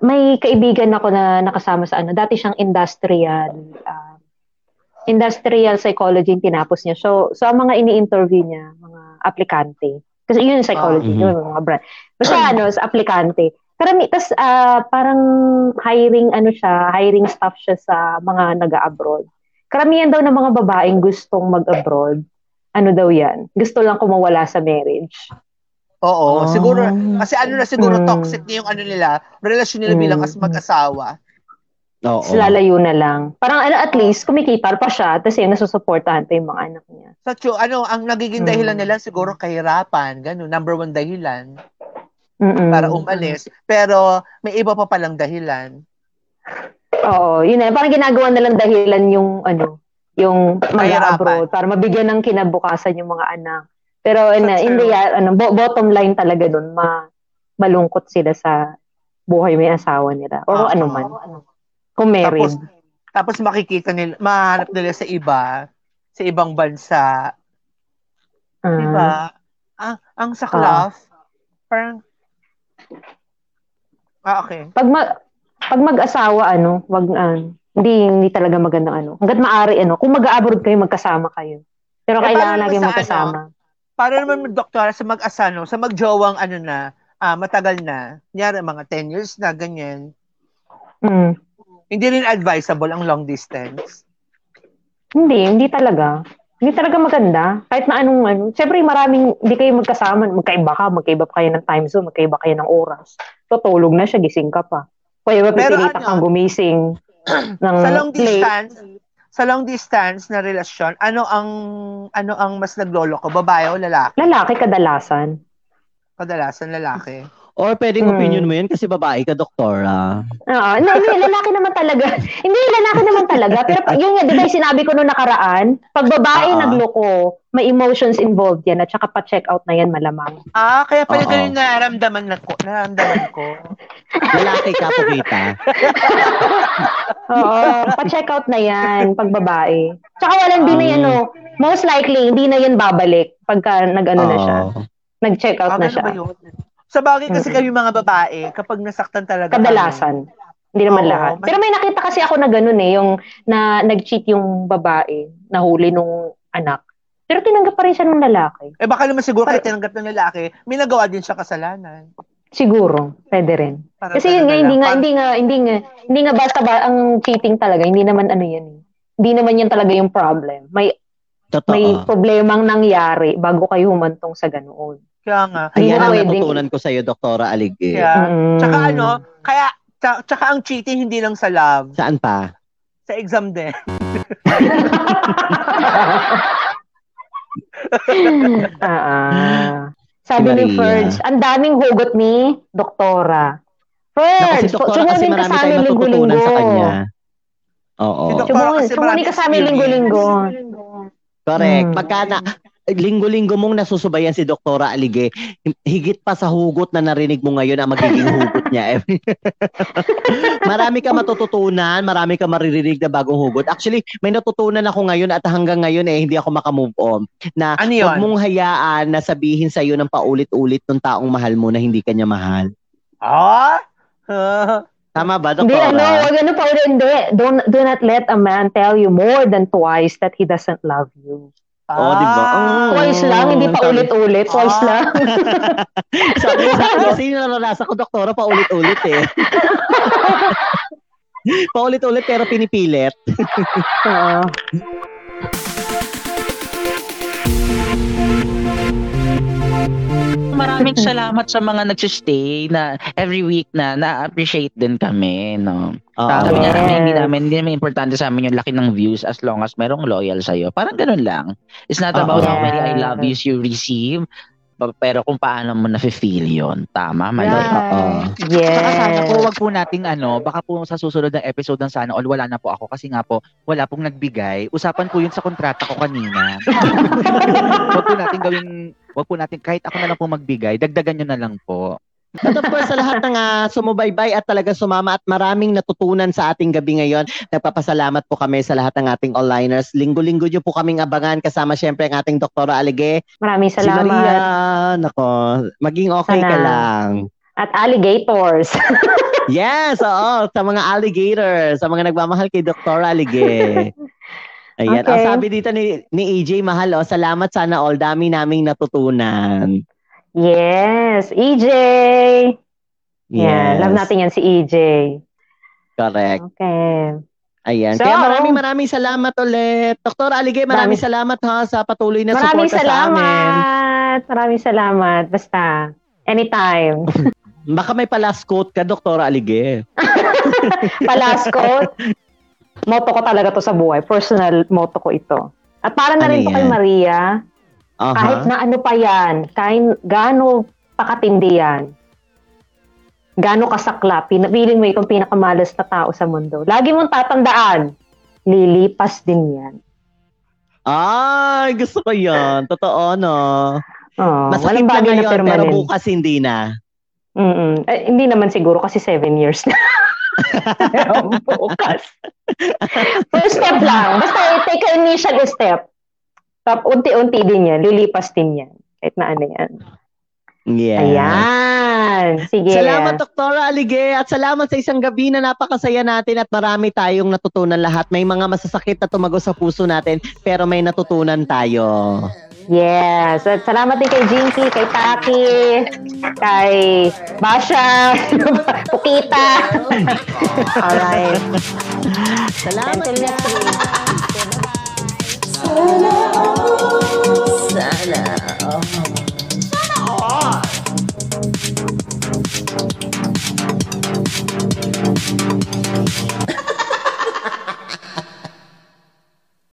may kaibigan ako na nakasama sa ano, dati siyang industrial um, industrial psychology yung tinapos niya. So, so ang mga ini-interview niya, mga aplikante. Kasi yun yung psychology, Ah, mhm. yun, mga brand. Basta ano, sa aplikante. Karami, tas ah, parang hiring ano siya, hiring staff siya sa mga nag-abroad. Karamihan daw ng mga babaeng gustong mag-abroad. Ano daw yan? Gusto lang kumawala sa marriage. Oo, Ah. siguro, kasi ano na siguro Mm. toxic na yung ano nila, relasyon nila bilang Mm. as mag-asawa. Oo. Tapos lalayo na lang. Parang ano, at least, kumikita pa siya, tapos yun, nasusuportahan pa yung mga anak niya. Sa tsu- ano, ang nagiging dahilan Mm. nila siguro kahirapan, ganun, number one dahilan Mm-mm. para umalis. Pero may iba pa palang dahilan. Oo, yun na. Parang ginagawa na lang dahilan yung, ano, yung mga abroad para mabigyan ng kinabukasan yung mga anak. Pero in, Sa in true. the, ano, bo- bottom line talaga dun, ma, malungkot sila sa buhay may asawa nila. O Oo. ano man. Kung married. Tapos, tapos makikita nila, mahanap nila sa iba, sa ibang bansa. Ah, Di ba? Ah, ang saklaf, parang, ah, okay. pag ma- pag mag-asawa ano, wag ah, hindi hindi talaga magandang ano. Hangga't maaari ano, kung mag-abroad kayo magkasama kayo. Pero Eh, kailangan lagi magkasama. Para naman, doktor, sa mag-asano, sa magjowang ano na, ah, matagal na, nyari mga 10 years na, ganyan, Mm. Hindi rin advisable ang long distance. Hindi, hindi talaga. Hindi talaga maganda. Kahit na anong ano. Siyempre, maraming, hindi kayo magkasama. Magkaiba ka, magkaiba pa kayo ng time zone, magkaiba kayo ng oras. Tutulog na siya, gising ka pa. Kaya pipilitan ano, kang gumising ng sa long late? distance, sa long distance na relasyon, ano ang ano ang mas naglolo ko, babae o lalaki? Lalaki kadalasan. Kadalasan lalaki. Or pwedeng Hmm. opinion mo yun kasi babae ka, doktora. Oo, no, hindi, lalaki naman talaga. hindi, lalaki naman talaga. Pero yun nga, di ba yung sinabi ko nung nakaraan, pag babae Oo. nagloko, may emotions involved yan at saka pa-check out na yan malamang. Ah, kaya pala ganun naramdaman na ko, naramdaman ko. Lalaki ka, Pugita. Oo, pa-check out na yan pag babae. Tsaka wala, hindi na yan, Um, no. Most likely, hindi na yan babalik pagka nag-ano na siya. Nag-check out Ah, na siya. ba yun? Sa bagay kasi Mm-mm. kami mga babae, kapag nasaktan talaga kami, Kadalasan. Hindi naman Oo, lahat. may- Pero may nakita kasi ako na ganun eh, yung na nag-cheat yung babae, nahuli nung anak. Pero tinanggap pa rin siya ng lalaki. eh baka naman siguro kahit Par- tinanggap ng lalaki, may nagawa din siya kasalanan. Siguro, pwede rin. Para Kasi yun nga, hindi nga, hindi nga, hindi nga, hindi nga basta ba ang cheating talaga, hindi naman ano yan eh. Hindi naman yan talaga yung problem. May Totoo. may problemang nangyari bago kayo humantong sa ganoon. Kaya nga. Ayan ang natutunan ko sa'yo, Doktora Aligid. Kaya, Mm. tsaka ano, kaya, tsa- tsaka ang cheating hindi lang sa love, Saan pa? sa exam din. Ah. Sabi Si ni Maria. Ferds, ang daming hugot ni Doktora. Ferds, si Doktora kasi sumunin ka marami sa amin matututunan linggo-linggo. sa kanya. Oo. Si Dok- Sumunin, Kasi sumunin marami ka sa amin linggo-linggo. Correct. Mm. Pagka na, linggo-linggo mong nasusubayan si Doktora Alige, higit pa sa hugot na narinig mo ngayon ang magiging hugot niya. marami ka matututunan, marami ka maririnig na bagong hugot. Actually, may natutunan ako ngayon at hanggang ngayon eh, hindi ako makamove on. Na Ano huwag mong hayaan na sabihin sa'yo ng paulit-ulit ng taong mahal mo na hindi ka niya mahal. Ah? Ah. Tama ba, Hindi, ano, Doktora? wag ano pa ulit, hindi. Don't, do not let a man tell you more than twice that he doesn't love you. Oo, di ba? Ah. Mm. Twice lang, hindi pa ulit-ulit. Twice Ah. lang. Sabi sa akin kasi yung naranasan ko, doktora, paulit-ulit eh. paulit-ulit pero pinipilit. Oo. Maraming salamat sa mga nagsistay na every week na na-appreciate din kami, no. Oo. Sabi nga Yes. namin, hindi namin, hindi namin importante sa amin yung laki ng views as long as merong loyal sa'yo. Parang ganun lang. It's not about how many I Yes. love yous you receive, pero kung paano mo na-feel yun. Tama, mali. Yeah. Oo. Saka sana Yes. po, wag po nating ano, baka po sa susunod ng episode ng Sana All, wala na po ako kasi nga po, wala pong nagbigay. Usapan po yun sa kontrata ko kanina. wag po natin gawing, wag po natin, kahit ako na lang po magbigay, dagdagan nyo na lang po. At of course, sa lahat ng uh, sumubaybay at talaga sumama at maraming natutunan sa ating gabi ngayon, nagpapasalamat po kami sa lahat ng ating onliners. Linggo-linggo nyo po kaming abangan kasama syempre ang ating Doktora Alige. Maraming Si Maria, salamat. nako, maging okay ka Sana. lang. At alligators. Yes, oo, sa mga alligators, sa mga nagmamahal kay Dr. Alige. Ayan. Okay. Ang sabi dito ni, ni EJ Mahal, oh, salamat sana all. Dami naming natutunan. yes. EJ. Yes. Yeah, love natin yan si EJ. Correct. Okay. Ayan. So, Kaya maraming maraming salamat ulit. Dr. Alige, maraming Dami. salamat ha sa patuloy na Maraming suporta sa amin. salamat. Maraming salamat. Basta, anytime. Baka may palas quote ka, Dr. Alige. Palasco, motto ko talaga to sa buhay. Personal motto ko ito. At para na Ano rin to kay yan? Maria, Aha. kahit na ano pa yan, kahit gaano pakatindi yan, gaano kasakla, pinapiling mo itong pinakamalas na tao sa mundo. Lagi mong tatandaan, lilipas din yan. Ay, gusto ko yan. Totoo, no? Oh, Masakit na ngayon, pero bukas hindi na. Mm-mm. Eh, hindi naman siguro kasi seven years na. Bukas. First step lang. Basta take an initial step. Tap, unti-unti din yan. Lilipas din yan. Kahit na ano yan. Yeah. Ayan. Sige. Salamat, Dr. Alige. At salamat sa isang gabi na napakasaya natin at marami tayong natutunan lahat. May mga masasakit na tumago sa puso natin, pero may natutunan tayo. Yes. At salamat din kay Jinky, kay Taki, kay Basha, Pukita. Alright. Salamat. Until next week. Sana. Sana. Sana